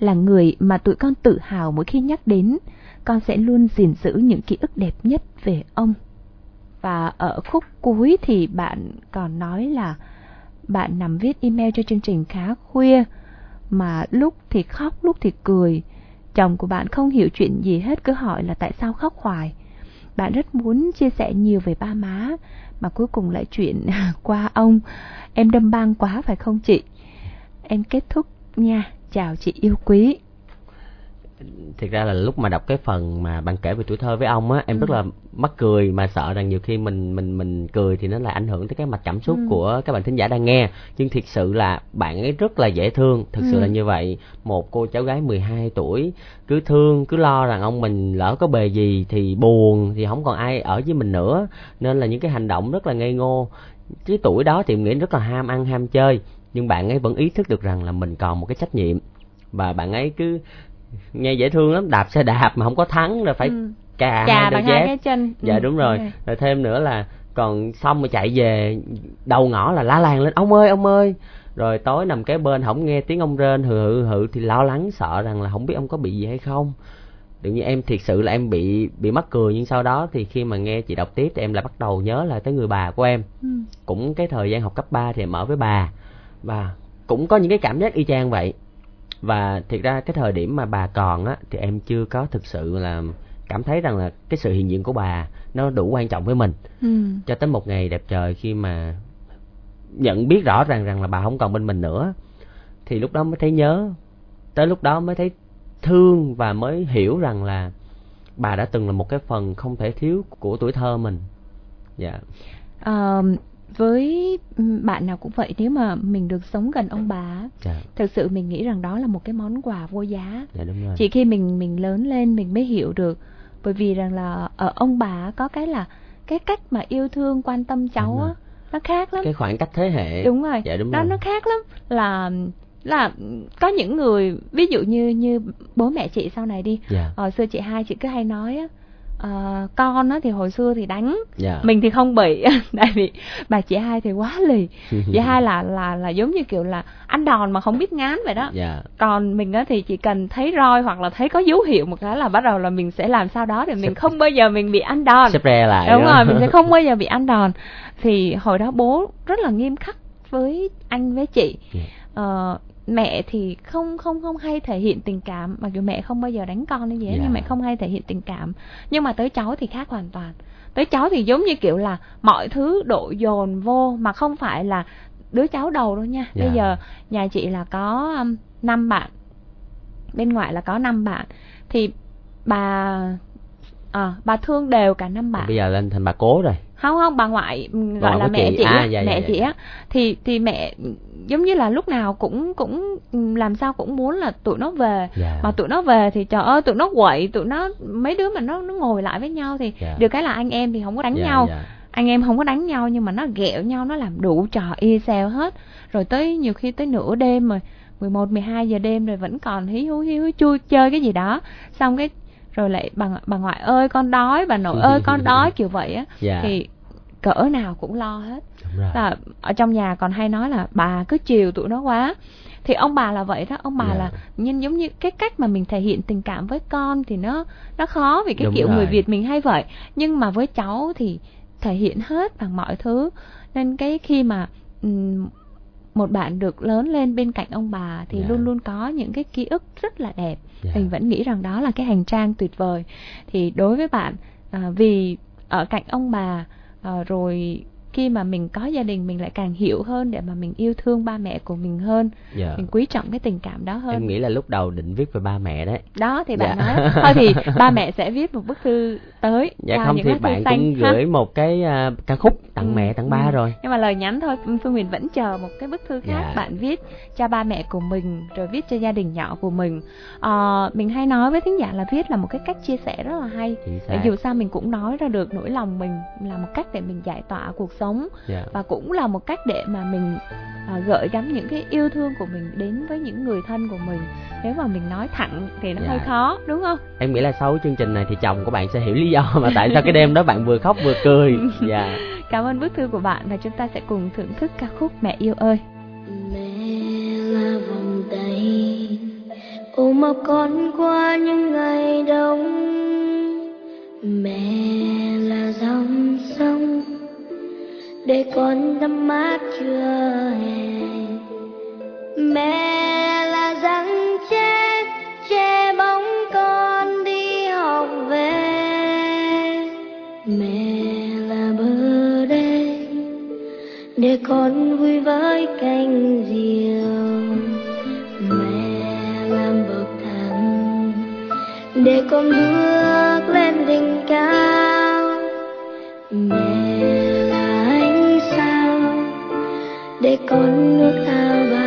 là người mà tụi con tự hào mỗi khi nhắc đến. Con sẽ luôn gìn giữ những ký ức đẹp nhất về ông. Và ở khúc cuối thì bạn còn nói là bạn nằm viết email cho chương trình khá khuya, mà lúc thì khóc, lúc thì cười chồng của bạn không hiểu chuyện gì hết, cứ hỏi là tại sao khóc hoài. Bạn rất muốn chia sẻ nhiều về ba má, mà cuối cùng lại chuyện [LAUGHS] qua ông. Em đâm băng quá phải không chị? Em kết thúc nha. Chào chị yêu quý thực ra là lúc mà đọc cái phần mà bạn kể về tuổi thơ với ông á em ừ. rất là mắc cười mà sợ rằng nhiều khi mình mình mình cười thì nó lại ảnh hưởng tới cái mặt cảm xúc ừ. của các bạn thính giả đang nghe nhưng thiệt sự là bạn ấy rất là dễ thương thực ừ. sự là như vậy một cô cháu gái 12 tuổi cứ thương cứ lo rằng ông mình lỡ có bề gì thì buồn thì không còn ai ở với mình nữa nên là những cái hành động rất là ngây ngô cái tuổi đó thì nghĩ rất là ham ăn ham chơi nhưng bạn ấy vẫn ý thức được rằng là mình còn một cái trách nhiệm và bạn ấy cứ nghe dễ thương lắm đạp xe đạp mà không có thắng rồi phải ừ. cà Chà bằng hai cái chân dạ ừ. đúng rồi okay. rồi thêm nữa là còn xong rồi chạy về đầu ngõ là lá làng lên ông ơi ông ơi rồi tối nằm kế bên không nghe tiếng ông rên hừ hừ hừ thì lo lắng sợ rằng là không biết ông có bị gì hay không tự nhiên em thiệt sự là em bị bị mắc cười nhưng sau đó thì khi mà nghe chị đọc tiếp thì em lại bắt đầu nhớ lại tới người bà của em ừ. cũng cái thời gian học cấp 3 thì em ở với bà và cũng có những cái cảm giác y chang vậy và thiệt ra cái thời điểm mà bà còn á thì em chưa có thực sự là cảm thấy rằng là cái sự hiện diện của bà nó đủ quan trọng với mình. Ừ. cho tới một ngày đẹp trời khi mà nhận biết rõ ràng rằng là bà không còn bên mình nữa thì lúc đó mới thấy nhớ. Tới lúc đó mới thấy thương và mới hiểu rằng là bà đã từng là một cái phần không thể thiếu của tuổi thơ mình. Dạ. Ờ, với bạn nào cũng vậy nếu mà mình được sống gần ông bà dạ. thực sự mình nghĩ rằng đó là một cái món quà vô giá. Dạ đúng rồi. Chỉ khi mình mình lớn lên mình mới hiểu được. Bởi vì rằng là ở ông bà có cái là cái cách mà yêu thương quan tâm cháu á nó khác lắm. Cái khoảng cách thế hệ. Đúng rồi. Dạ đúng nó rồi. nó khác lắm. Là là có những người ví dụ như như bố mẹ chị sau này đi. Dạ. Hồi xưa chị hai chị cứ hay nói á ờ, con á thì hồi xưa thì đánh. Dạ. Mình thì không bị. [LAUGHS] Tại vì bà chị hai thì quá lì. Chị hai là là là giống như kiểu là ăn đòn mà không biết ngán vậy đó. Dạ. Còn mình á thì chỉ cần thấy roi hoặc là thấy có dấu hiệu một cái là bắt đầu là mình sẽ làm sao đó để mình không bao giờ mình bị ăn đòn. Xếp re lại đúng đó. rồi mình sẽ không [LAUGHS] bao giờ bị ăn đòn. Thì hồi đó bố rất là nghiêm khắc với anh với chị. Dạ. ờ, mẹ thì không không không hay thể hiện tình cảm. Mặc dù mẹ không bao giờ đánh con hay gì hết Dạ. nhưng mẹ không hay thể hiện tình cảm. Nhưng mà tới cháu thì khác hoàn toàn. Tới cháu thì giống như kiểu là mọi thứ đổ dồn vô mà không phải là đứa cháu đầu đâu nha. Bây Dạ. giờ nhà chị là có um, năm bạn bên ngoài là có năm bạn. Thì bà à, bà thương đều cả năm bạn. Bây giờ lên thành bà cố rồi không không bà ngoại ừm, gọi Bà là mẹ chị. chị, À, á, dạ, dạ, mẹ dạ, chị dạ. á thì thì mẹ giống như là lúc nào cũng cũng ừm, làm sao cũng muốn là tụi nó về dạ mà tụi nó về thì trời ơi tụi nó quậy tụi nó mấy đứa mà nó nó ngồi lại với nhau thì Dạ. được cái là anh em thì không có đánh dạ, nhau dạ. anh em không có đánh nhau nhưng mà nó ghẹo nhau nó làm đủ trò y xèo hết rồi tới nhiều khi tới nửa đêm rồi 11 12 giờ đêm rồi vẫn còn hí hú hí hú chui chơi cái gì đó xong cái rồi lại bà bà ngoại ơi con đói bà nội ơi con [LAUGHS] đói kiểu vậy á. Dạ. Thì cỡ nào cũng lo hết. Là ở trong nhà còn hay nói là bà cứ chiều tụi nó quá. Thì ông bà là vậy đó. Ông bà Dạ. là nhưng giống như cái cách mà mình thể hiện tình cảm với con thì nó nó khó vì cái Đúng kiểu người rồi. Việt mình hay vậy. Nhưng mà với cháu thì thể hiện hết bằng mọi thứ. Nên cái khi mà một bạn được lớn lên bên cạnh ông bà thì Dạ. luôn luôn có những cái ký ức rất là đẹp dạ. mình vẫn nghĩ rằng đó là cái hành trang tuyệt vời thì đối với bạn à, vì ở cạnh ông bà à, rồi khi mà mình có gia đình mình lại càng hiểu hơn để mà mình yêu thương ba mẹ của mình hơn dạ. mình quý trọng cái tình cảm đó hơn em nghĩ là lúc đầu định viết về ba mẹ đấy đó thì bạn Dạ. nói [LAUGHS] thôi thì ba mẹ sẽ viết một bức thư tới dạ không thì bạn xanh, cũng ha. gửi một cái à, ca khúc tặng Ừ, mẹ tặng ba ừ. rồi nhưng mà lời nhắn thôi phương huyền vẫn chờ một cái bức thư khác Dạ. bạn viết cho ba mẹ của mình rồi viết cho gia đình nhỏ của mình Ờ, mình hay nói với thính giả là viết là một cái cách chia sẻ rất là hay dù sao mình cũng nói ra được nỗi lòng mình là một cách để mình giải tỏa cuộc sống dạ. và cũng là một cách để mà mình à, gợi gắm những cái yêu thương của mình đến với những người thân của mình. Nếu mà mình nói thẳng thì nó Dạ. hơi khó đúng không? Em nghĩ là sau chương trình này thì chồng của bạn sẽ hiểu lý do mà tại sao cái đêm đó bạn vừa khóc vừa cười. [LAUGHS] Dạ. Cảm ơn bức thư của bạn và chúng ta sẽ cùng thưởng thức ca khúc mẹ yêu ơi. Mẹ là vòng tay ôm ấp con qua những ngày đông. Mẹ là dòng sông để con tắm mát trưa hè mẹ là răng che che bóng con đi học về. Mẹ là bờ đê, để con vui với cành diều. Mẹ làm bậc thang, để con bước lên đỉnh cao. Mẹ để con nước ao bao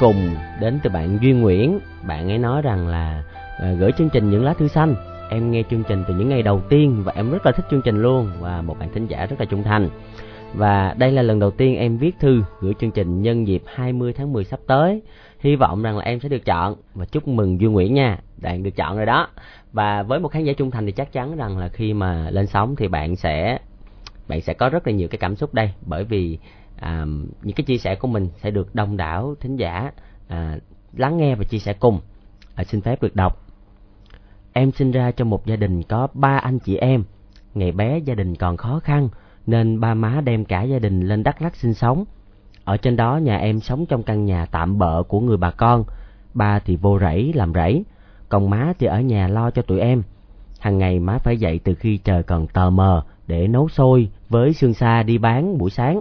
cùng đến từ bạn Duy Nguyễn. Bạn ấy nói rằng là à, gửi chương trình những lá thư xanh. Em nghe chương trình từ những ngày đầu tiên và em rất là thích chương trình luôn. Và một bạn thính giả rất là trung thành. Và đây là lần đầu tiên em viết thư gửi chương trình nhân dịp 20 tháng 10 sắp tới. Hy vọng rằng là em sẽ được chọn. Và chúc mừng Duy Nguyễn nha bạn được chọn rồi đó. Và với một khán giả trung thành thì chắc chắn rằng là khi mà lên sóng thì bạn sẽ bạn sẽ có rất là nhiều cái cảm xúc đây. Bởi vì à, những cái chia sẻ của mình sẽ được đông đảo thính giả à, lắng nghe và chia sẻ cùng. À, xin phép được đọc. Em sinh ra trong một gia đình có ba anh chị em. Ngày bé gia đình còn khó khăn nên ba má đem cả gia đình lên đắk lắc sinh sống. Ở trên đó nhà em sống trong căn nhà tạm bợ của người bà con. Ba thì vô rẫy làm rẫy. Còn má thì ở nhà lo cho tụi em. Hàng ngày má phải dậy từ khi trời còn tờ mờ để nấu xôi với xương xa đi bán buổi sáng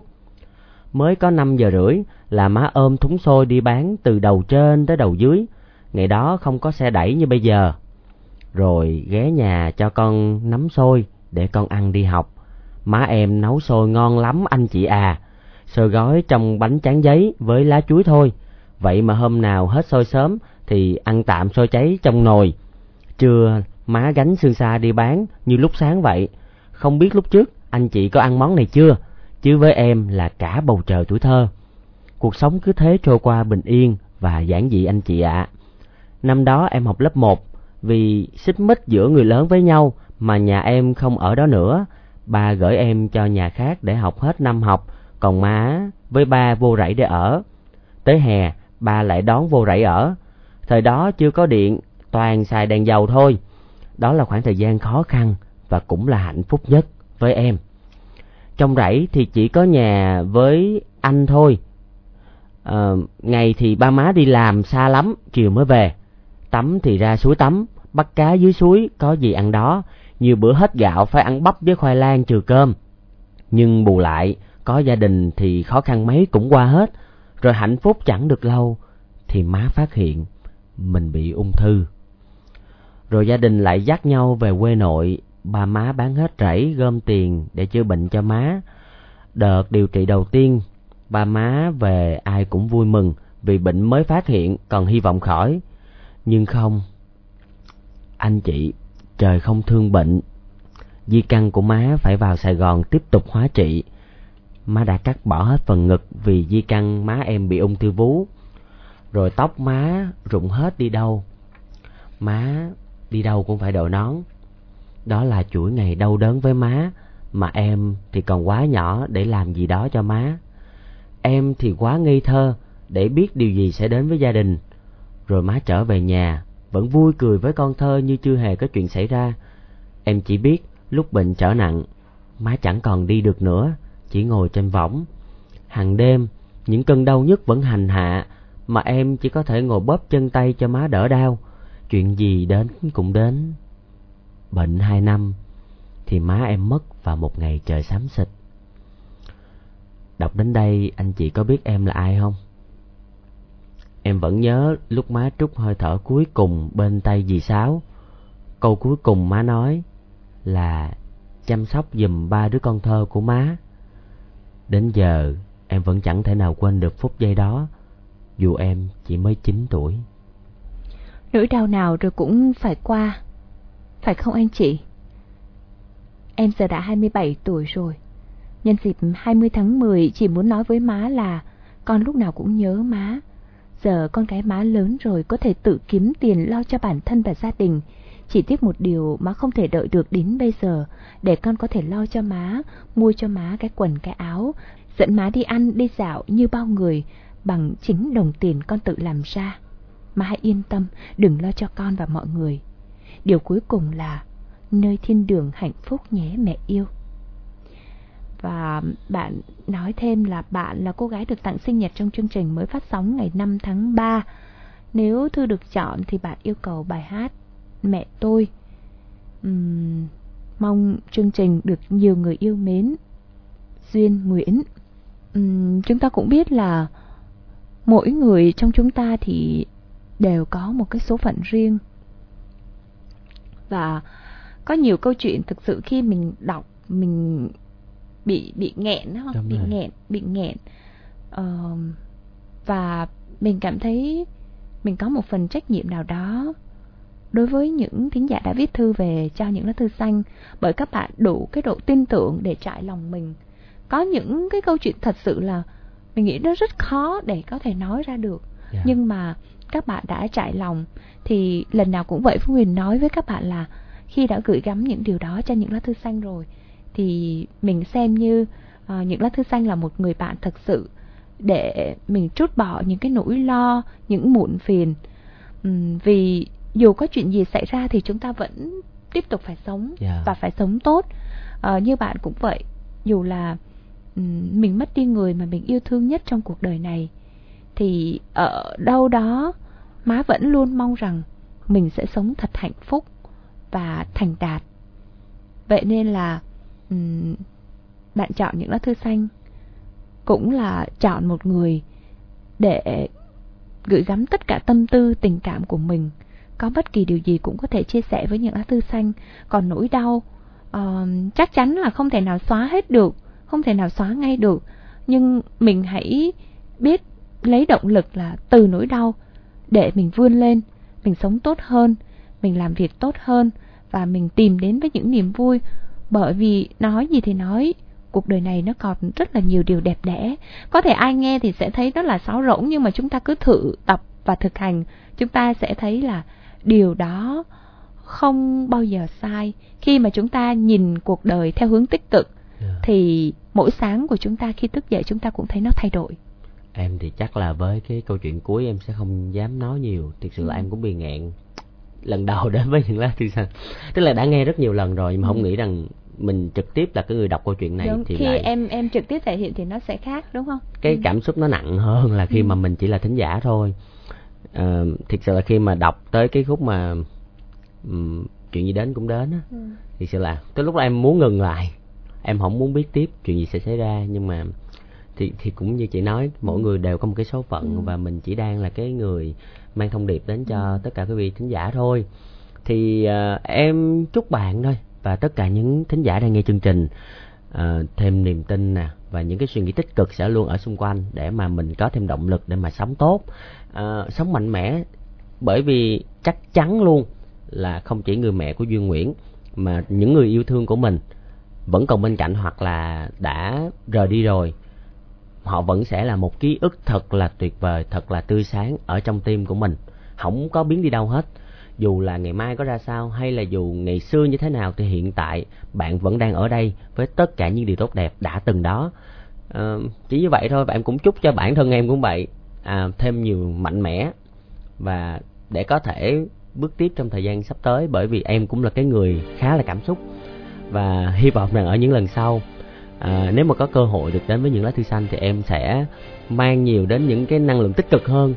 mới có năm giờ rưỡi là má ôm thúng xôi đi bán từ đầu trên tới đầu dưới. Ngày đó không có xe đẩy như bây giờ. Rồi ghé nhà cho con nắm xôi để con ăn đi học. Má em nấu xôi ngon lắm anh chị à. Xôi gói trong bánh tráng giấy với lá chuối thôi. Vậy mà hôm nào hết xôi sớm thì ăn tạm xôi cháy trong nồi. Trưa má gánh xương xa đi bán như lúc sáng vậy. Không biết lúc trước anh chị có ăn món này chưa? Chứ với em là cả bầu trời tuổi thơ. Cuộc sống cứ thế trôi qua bình yên và giản dị anh chị ạ. Năm đó em học lớp một, vì xích mích giữa người lớn với nhau mà nhà em không ở đó nữa. Ba gửi em cho nhà khác để học hết năm học, còn má với ba vô rẫy để ở. Tới hè, ba lại đón vô rẫy ở. Thời đó chưa có điện, toàn xài đèn dầu thôi. Đó là khoảng thời gian khó khăn và cũng là hạnh phúc nhất với em trong rẫy thì chỉ có nhà với anh thôi. À, ngày thì ba má đi làm xa lắm chiều mới về. Tắm thì ra suối tắm bắt cá dưới suối có gì ăn đó. Nhiều bữa hết gạo phải ăn bắp với khoai lang trừ cơm. Nhưng bù lại có gia đình thì khó khăn mấy cũng qua hết. Rồi hạnh phúc chẳng được lâu thì má phát hiện mình bị ung thư. Rồi gia đình lại dắt nhau về quê nội ba má bán hết rẫy, gom tiền để chữa bệnh cho má. Đợt điều trị đầu tiên, ba má về ai cũng vui mừng vì bệnh mới phát hiện, còn hy vọng khỏi. Nhưng không, anh chị, trời không thương bệnh. Di căn của má phải vào sài gòn tiếp tục hóa trị. Má đã cắt bỏ hết phần ngực vì di căn má em bị ung thư vú. Rồi tóc má rụng hết đi đâu. Má đi đâu cũng phải đội nón đó là chuỗi ngày đau đớn với má. Mà em thì còn quá nhỏ để làm gì đó cho má. Em thì quá ngây thơ để biết điều gì sẽ đến với gia đình. Rồi má trở về nhà, vẫn vui cười với con thơ như chưa hề có chuyện xảy ra. Em chỉ biết lúc bệnh trở nặng, má chẳng còn đi được nữa, chỉ ngồi trên võng. Hàng đêm, những cơn đau nhức vẫn hành hạ, mà em chỉ có thể ngồi bóp chân tay cho má đỡ đau. Chuyện gì đến cũng đến bệnh hai năm, thì má em mất vào một ngày trời xám xịt. Đọc đến đây, anh chị có biết em là ai không? Em vẫn nhớ lúc má trút hơi thở cuối cùng bên tay dì sáu. Câu cuối cùng má nói là chăm sóc giùm ba đứa con thơ của má. Đến giờ, em vẫn chẳng thể nào quên được phút giây đó, dù em chỉ mới chín tuổi. Nỗi đau nào rồi cũng phải qua phải không anh chị? Em giờ đã 27 tuổi rồi. Nhân dịp 20 tháng 10 chỉ muốn nói với má là con lúc nào cũng nhớ má. Giờ con cái má lớn rồi có thể tự kiếm tiền lo cho bản thân và gia đình. Chỉ tiếc một điều, má không thể đợi được đến bây giờ. Để con có thể lo cho má, mua cho má cái quần, cái áo, dẫn má đi ăn, đi dạo như bao người, bằng chính đồng tiền con tự làm ra. Má hãy yên tâm, đừng lo cho con và mọi người điều cuối cùng là nơi thiên đường hạnh phúc nhé mẹ yêu và bạn nói thêm là bạn là cô gái được tặng sinh nhật trong chương trình mới phát sóng ngày 5 tháng 3. Nếu thư được chọn thì bạn yêu cầu bài hát Mẹ tôi. Uhm, mong chương trình được nhiều người yêu mến. Duyên Nguyễn. Uhm, chúng ta cũng biết là mỗi người trong chúng ta thì đều có một cái số phận riêng. Và có nhiều câu chuyện thực sự khi mình đọc mình bị bị nghẹn đó Đúng bị rồi. nghẹn bị nghẹn Ờ, và mình cảm thấy mình có một phần trách nhiệm nào đó đối với những thính giả đã viết thư về cho những lá thư xanh bởi các bạn đủ cái độ tin tưởng để trải lòng mình có những cái câu chuyện thật sự là mình nghĩ nó rất khó để có thể nói ra được Dạ. nhưng mà các bạn đã trải lòng thì lần nào cũng vậy Phương Huyền nói với các bạn là khi đã gửi gắm những điều đó cho những lá thư xanh rồi thì mình xem như ờ, những lá thư xanh là một người bạn thật sự để mình trút bỏ những cái nỗi lo những muộn phiền Ừm, vì dù có chuyện gì xảy ra thì chúng ta vẫn tiếp tục phải sống Dạ. và phải sống tốt Ờ, như bạn cũng vậy dù là ừm, mình mất đi người mà mình yêu thương nhất trong cuộc đời này thì ở đâu đó má vẫn luôn mong rằng mình sẽ sống thật hạnh phúc và thành đạt. Vậy nên là bạn chọn những lá thư xanh cũng là chọn một người để gửi gắm tất cả tâm tư tình cảm của mình. Có bất kỳ điều gì cũng có thể chia sẻ với những lá thư xanh. Còn nỗi đau uh, chắc chắn là không thể nào xóa hết được không thể nào xóa ngay được. Nhưng mình hãy biết lấy động lực là từ nỗi đau để mình vươn lên mình sống tốt hơn mình làm việc tốt hơn và mình tìm đến với những niềm vui. Bởi vì nói gì thì nói cuộc đời này nó còn rất là nhiều điều đẹp đẽ. Có thể ai nghe thì sẽ thấy nó là sáo rỗng nhưng mà chúng ta cứ thử tập và thực hành chúng ta sẽ thấy là điều đó không bao giờ sai. Khi mà chúng ta nhìn cuộc đời theo hướng tích cực Dạ. thì mỗi sáng của chúng ta khi thức dậy chúng ta cũng thấy nó thay đổi em thì chắc là với cái câu chuyện cuối em sẽ không dám nói nhiều thực sự là Ừ. em cũng bị nghẹn lần đầu [LAUGHS] đến với những lá thư xanh tức là đã nghe rất nhiều lần rồi nhưng mà không nghĩ rằng mình trực tiếp là cái người đọc câu chuyện này Đúng, thì khi lại em em trực tiếp thể hiện thì nó sẽ khác đúng không cái Ừ. cảm xúc nó nặng hơn là khi Ừ. mà mình chỉ là thính giả thôi Ờ, thực sự là khi mà đọc tới cái khúc mà ừm, chuyện gì đến cũng đến á Ừ. thực sự là tới lúc đó em muốn ngừng lại em không muốn biết tiếp chuyện gì sẽ xảy ra nhưng mà thì thì cũng như chị nói mỗi Ừ. người đều có một cái số phận Ừ. và mình chỉ đang là cái người mang thông điệp đến cho tất cả quý vị thính giả thôi thì ờ, em chúc bạn thôi và tất cả những thính giả đang nghe chương trình ờ, thêm niềm tin nè và những cái suy nghĩ tích cực sẽ luôn ở xung quanh để mà mình có thêm động lực để mà sống tốt ờ, sống mạnh mẽ bởi vì chắc chắn luôn là không chỉ người mẹ của Duyên Nguyễn mà những người yêu thương của mình vẫn còn bên cạnh hoặc là đã rời đi rồi họ vẫn sẽ là một ký ức thật là tuyệt vời thật là tươi sáng ở trong tim của mình. Không có biến đi đâu hết. Dù là ngày mai có ra sao hay là dù ngày xưa như thế nào thì hiện tại bạn vẫn đang ở đây với tất cả những điều tốt đẹp đã từng đó. À, chỉ như vậy thôi và em cũng chúc cho bản thân em cũng vậy. À, thêm nhiều mạnh mẽ. Và để có thể bước tiếp trong thời gian sắp tới bởi vì em cũng là cái người khá là cảm xúc. Và hy vọng rằng ở những lần sau à, nếu mà có cơ hội được đến với những lá thư xanh thì em sẽ mang nhiều đến những cái năng lượng tích cực hơn.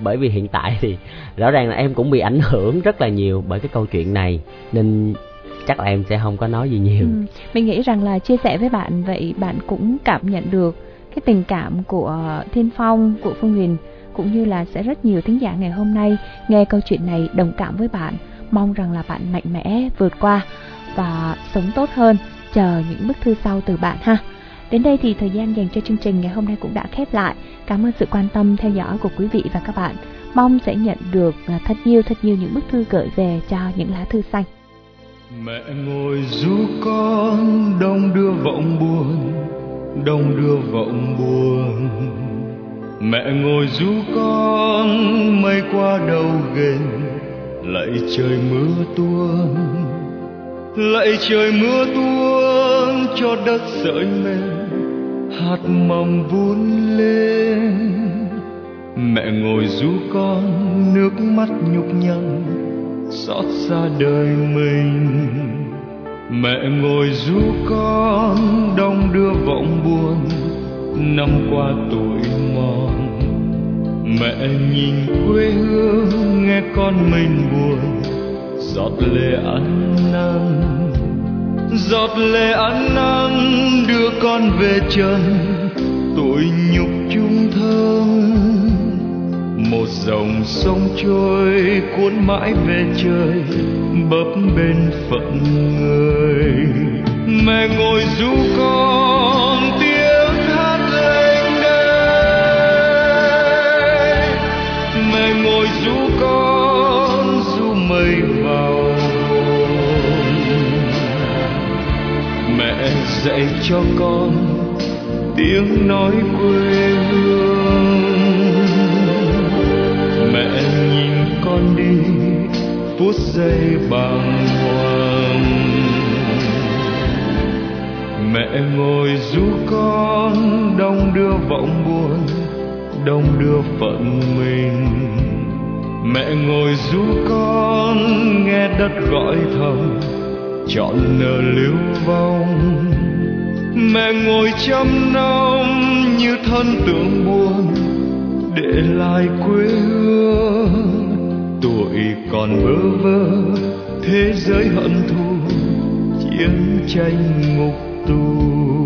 Bởi vì hiện tại thì rõ ràng là em cũng bị ảnh hưởng rất là nhiều bởi cái câu chuyện này nên chắc là em sẽ không có nói gì nhiều. Ừ. Mình nghĩ rằng là chia sẻ với bạn vậy bạn cũng cảm nhận được cái tình cảm của Thiên Phong, của Phương Huyền cũng như là sẽ rất nhiều thính giả ngày hôm nay nghe câu chuyện này đồng cảm với bạn, mong rằng là bạn mạnh mẽ vượt qua và sống tốt hơn, chờ những bức thư sau từ bạn ha. Đến đây thì thời gian dành cho chương trình ngày hôm nay cũng đã khép lại. Cảm ơn sự quan tâm theo dõi của quý vị và các bạn. Mong sẽ nhận được à, thật nhiều thật nhiều những bức thư gửi về cho những lá thư xanh. mẹ ngồi ru con đông đưa vọng buồn, đông đưa vọng buồn mẹ ngồi ru con mây qua đầu ghềnh lạy trời mưa tuôn lạy trời mưa tuôn cho đất sợi mềm hạt mầm vun lên. Mẹ ngồi ru con, nước mắt nhục nhằn, xót xa đời mình. Mẹ ngồi ru con, đong đưa vọng buồn, năm qua tuổi mòn. Mẹ nhìn quê hương, nghe con mình buồn giọt lệ ăn năn giọt lệ ăn năn đưa con về trần tội nhục chung thơm. Một dòng sông trôi cuốn mãi về trời, bấp bên phận người. Mẹ ngồi du con tiếng hát lên đây. Mẹ ngồi du con du mây mẹ dạy cho con tiếng nói quê hương. Mẹ nhìn con đi, phút giây bàng hoàng. Mẹ ngồi ru con đông đưa vọng buồn đông đưa phận mình. Mẹ ngồi ru con nghe đất gọi thầm chọn nở lưu vong. Mẹ ngồi trăm năm như thân tượng buồn, để lại quê hương. Tuổi còn bơ vơ, thế giới hận thù, chiến tranh ngục tù.